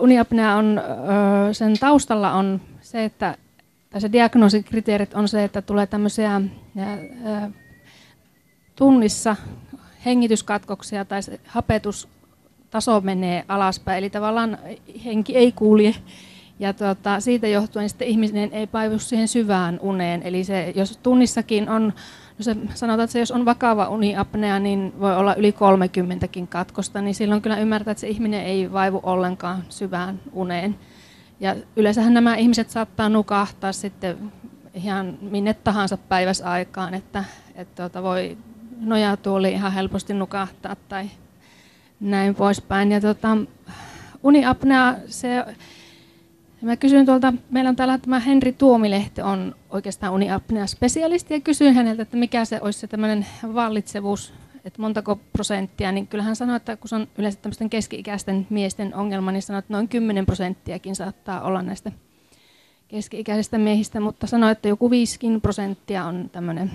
uniapnea on, sen taustalla on se, että tai se diagnoosikriteerit on se, että tulee tämmöisiä ää, tunnissa hengityskatkoksia tai se hapetustaso menee alaspäin, eli tavallaan henki ei kulje. Ja tuota, siitä johtuen sitten ihminen ei paivu siihen syvään uneen. Eli se, jos tunnissakin on, no se, sanotaan, että se, jos on vakava uniapnea, niin voi olla yli 30kin katkosta, niin silloin kyllä ymmärtää, että se ihminen ei vaivu ollenkaan syvään uneen. Ja yleensähän nämä ihmiset saattaa nukahtaa sitten ihan minne tahansa päiväsaikaan, että, että tuota voi nojatuoli ihan helposti nukahtaa tai näin poispäin. Ja tuota, uniapnea, se, mä kysyin tuolta, meillä on täällä tämä Henri Tuomilehti on oikeastaan uniapnea-spesialisti ja kysyin häneltä, että mikä se olisi se tämmöinen vallitsevuus että montako prosenttia, niin kyllähän sanoo, että kun se on yleensä tämmöisten keski-ikäisten miesten ongelma, niin sanoo, että noin 10 prosenttiakin saattaa olla näistä keski-ikäisistä miehistä, mutta sanoo, että joku 5 prosenttia on tämmöinen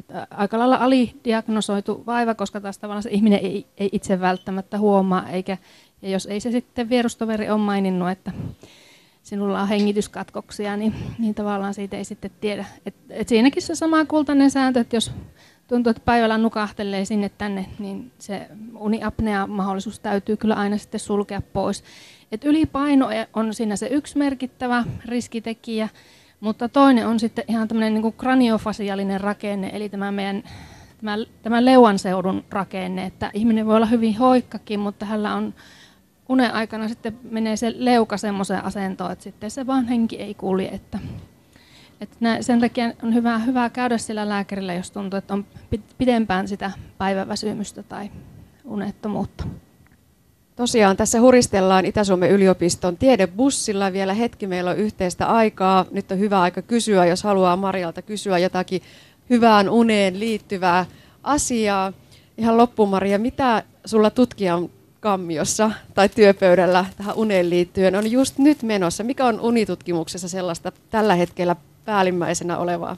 että aika lailla alidiagnosoitu vaiva, koska taas tavallaan se ihminen ei, ei itse välttämättä huomaa, eikä, ja jos ei se sitten vierustoveri ole maininnut, että sinulla on hengityskatkoksia, niin, niin tavallaan siitä ei sitten tiedä. Et, et siinäkin se sama kultainen sääntö, että jos tuntuu, että päivällä nukahtelee sinne tänne, niin se uniapnea-mahdollisuus täytyy kyllä aina sitten sulkea pois. Et ylipaino on siinä se yksi merkittävä riskitekijä, mutta toinen on sitten ihan tämmöinen niin kraniofasiaalinen rakenne, eli tämä meidän tämä, tämä leuanseudun rakenne, että ihminen voi olla hyvin hoikkakin, mutta hänellä on unen aikana sitten menee se leuka semmoiseen asentoon, että sitten se vaan henki ei kulje, että et nä, sen takia on hyvä, hyvä käydä sillä lääkärillä, jos tuntuu, että on pidempään sitä päiväväsymystä tai unettomuutta. Tosiaan tässä huristellaan Itä-Suomen yliopiston tiedebussilla. Vielä hetki meillä on yhteistä aikaa. Nyt on hyvä aika kysyä, jos haluaa Marialta kysyä jotakin hyvään uneen liittyvää asiaa. Ihan loppuun Maria, mitä sulla tutkijan kammiossa tai työpöydällä tähän uneen liittyen on just nyt menossa? Mikä on unitutkimuksessa sellaista tällä hetkellä päällimmäisenä olevaa?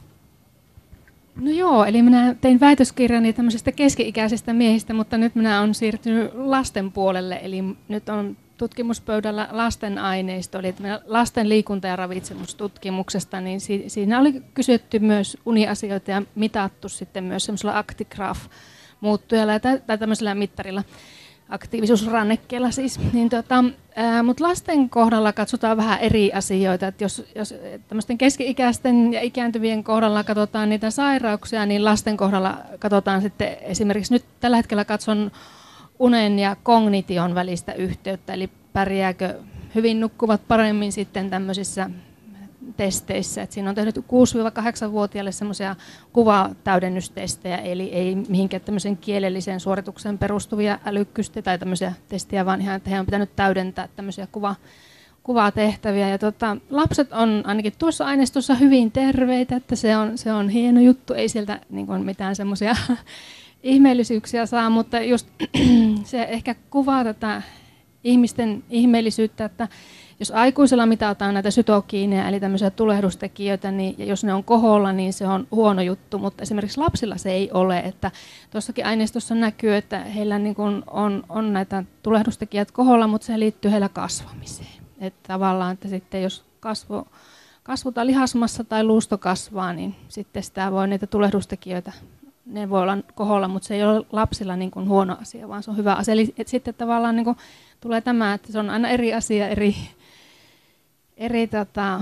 No joo, eli minä tein väitöskirjani tämmöisestä keski-ikäisistä miehistä, mutta nyt minä olen siirtynyt lasten puolelle, eli nyt on tutkimuspöydällä lasten aineisto, eli lasten liikunta- ja ravitsemustutkimuksesta, niin si- siinä oli kysytty myös uniasioita ja mitattu sitten myös semmoisella Actigraph muuttujalla tai tämmöisellä mittarilla aktiivisuusrannekkeella siis. Niin tota, mutta lasten kohdalla katsotaan vähän eri asioita. Et jos, jos tämmöisten keski-ikäisten ja ikääntyvien kohdalla katsotaan niitä sairauksia, niin lasten kohdalla katsotaan sitten esimerkiksi nyt tällä hetkellä katson unen ja kognition välistä yhteyttä, eli pärjääkö hyvin nukkuvat paremmin sitten tämmöisissä testeissä. Et siinä on tehty 6-8-vuotiaille semmoisia kuvatäydennystestejä, eli ei mihinkään tämmöisen kielelliseen suoritukseen perustuvia älykkystä tai tämmöisiä testejä, vaan ihan, että heidän on pitänyt täydentää tämmöisiä kuva, kuvatehtäviä. Ja tota, lapset on ainakin tuossa aineistossa hyvin terveitä, että se on, se on hieno juttu, ei sieltä niin kuin mitään semmoisia ihmeellisyyksiä saa, mutta just se ehkä kuvaa tätä ihmisten ihmeellisyyttä, että jos aikuisella mitataan näitä sytokiineja, eli tämmöisiä tulehdustekijöitä, niin ja jos ne on koholla, niin se on huono juttu, mutta esimerkiksi lapsilla se ei ole. Että tuossakin aineistossa näkyy, että heillä niin kuin on, on näitä tulehdustekijät koholla, mutta se liittyy heillä kasvamiseen. Että tavallaan, että sitten jos kasvo, kasvuta lihasmassa tai luusto kasvaa, niin sitten sitä voi niitä tulehdustekijöitä ne voi olla koholla, mutta se ei ole lapsilla niin kuin huono asia, vaan se on hyvä asia. Eli sitten tavallaan niin kuin tulee tämä, että se on aina eri asia eri, eri tota,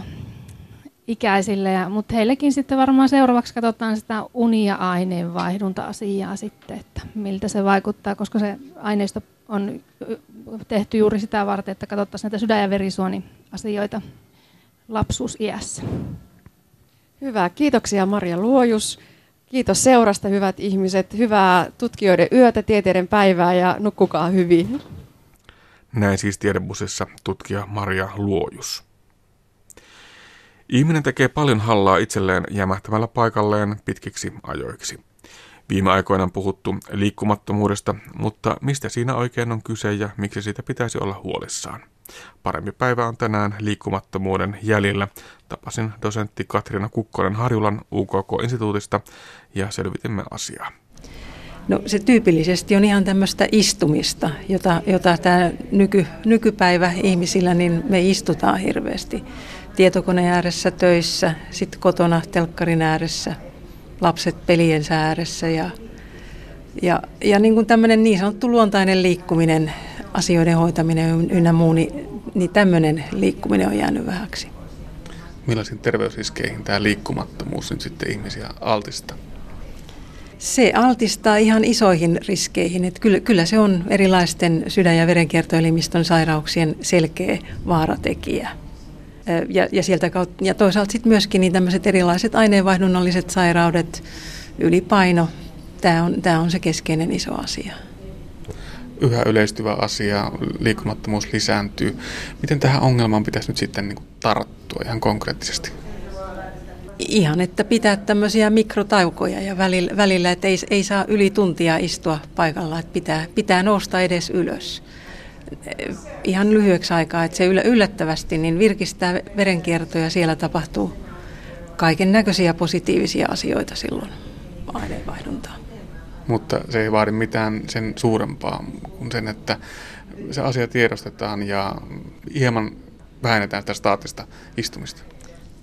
ikäisille, ja, mutta heillekin sitten varmaan seuraavaksi katsotaan sitä uni- ja aineenvaihdunta-asiaa sitten, että miltä se vaikuttaa, koska se aineisto on tehty juuri sitä varten, että katsottaisiin näitä sydän- ja verisuoniasioita lapsuusiässä. Hyvä, kiitoksia Maria Luojus. Kiitos seurasta hyvät ihmiset, hyvää tutkijoiden yötä, tieteiden päivää ja nukkukaa hyvin. Näin siis tiedebussissa tutkija Maria Luojus. Ihminen tekee paljon hallaa itselleen jämähtämällä paikalleen pitkiksi ajoiksi. Viime aikoina on puhuttu liikkumattomuudesta, mutta mistä siinä oikein on kyse ja miksi siitä pitäisi olla huolissaan? Parempi päivä on tänään liikkumattomuuden jäljellä. Tapasin dosentti Katriina Kukkonen Harjulan UKK-instituutista ja selvitimme asiaa. No se tyypillisesti on ihan tämmöistä istumista, jota, jota tämä nyky, nykypäivä ihmisillä, niin me istutaan hirveästi. Tietokoneen ääressä töissä, sitten kotona telkkarin ääressä, lapset pelien ääressä ja, ja, ja niin kuin tämmöinen niin sanottu luontainen liikkuminen, asioiden hoitaminen ynnä muu, niin, niin tämmöinen liikkuminen on jäänyt vähäksi. Millaisiin terveysriskeihin tämä liikkumattomuus nyt sitten ihmisiä altistaa? Se altistaa ihan isoihin riskeihin. Että kyllä, kyllä se on erilaisten sydän- ja verenkiertoelimiston sairauksien selkeä vaaratekijä. Ja, ja, sieltä kautta, ja toisaalta sitten myöskin niin tämmöiset erilaiset aineenvaihdunnalliset sairaudet, ylipaino, tämä on, tämä on se keskeinen iso asia. Yhä yleistyvä asia, liikkumattomuus lisääntyy. Miten tähän ongelmaan pitäisi nyt sitten niin tarttua ihan konkreettisesti? Ihan, että pitää tämmöisiä mikrotaukoja ja välillä, välillä että ei, ei saa yli tuntia istua paikalla, että pitää, pitää nousta edes ylös. Ihan lyhyeksi aikaa, että se yllättävästi niin virkistää verenkiertoja, siellä tapahtuu kaiken näköisiä positiivisia asioita silloin aineenvaihduntaa. Mutta se ei vaadi mitään sen suurempaa kuin sen, että se asia tiedostetaan ja hieman vähennetään sitä staattista istumista.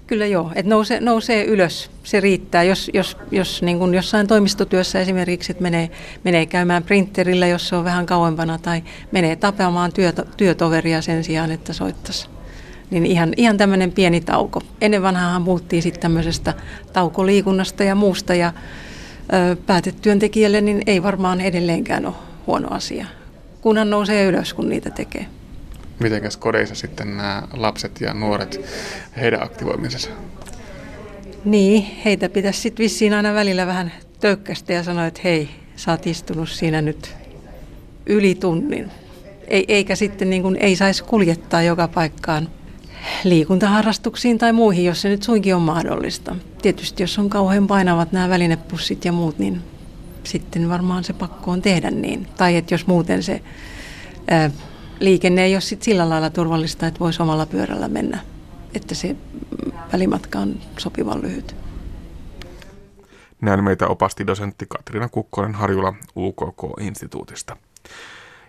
Kyllä joo, että nousee, nousee ylös, se riittää. Jos, jos, jos niin kuin jossain toimistotyössä esimerkiksi, että menee, menee käymään printerillä, jos se on vähän kauempana, tai menee tapamaan työto, työtoveria sen sijaan, että soittaisi. Niin ihan, ihan tämmöinen pieni tauko. Ennen vanhaahan muuttiin sitten tämmöisestä taukoliikunnasta ja muusta, ja ö, päätetyöntekijälle niin ei varmaan edelleenkään ole huono asia, kunhan nousee ylös, kun niitä tekee mitenkäs kodeissa sitten nämä lapset ja nuoret, heidän aktivoimisensa? Niin, heitä pitäisi sitten vissiin aina välillä vähän tökkästä ja sanoa, että hei, sä oot istunut siinä nyt yli tunnin. Ei, eikä sitten niin kuin, ei saisi kuljettaa joka paikkaan liikuntaharrastuksiin tai muihin, jos se nyt suinkin on mahdollista. Tietysti jos on kauhean painavat nämä välinepussit ja muut, niin sitten varmaan se pakko on tehdä niin. Tai että jos muuten se liikenne ei ole sit sillä lailla turvallista, että voisi omalla pyörällä mennä, että se välimatka on sopivan lyhyt. Näin meitä opasti dosentti Katriina Kukkonen Harjula UKK-instituutista.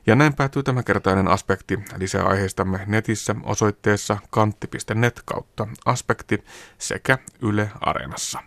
Ja näin päätyy tämänkertainen aspekti. Lisää aiheistamme netissä osoitteessa kantti.net kautta aspekti sekä Yle Areenassa.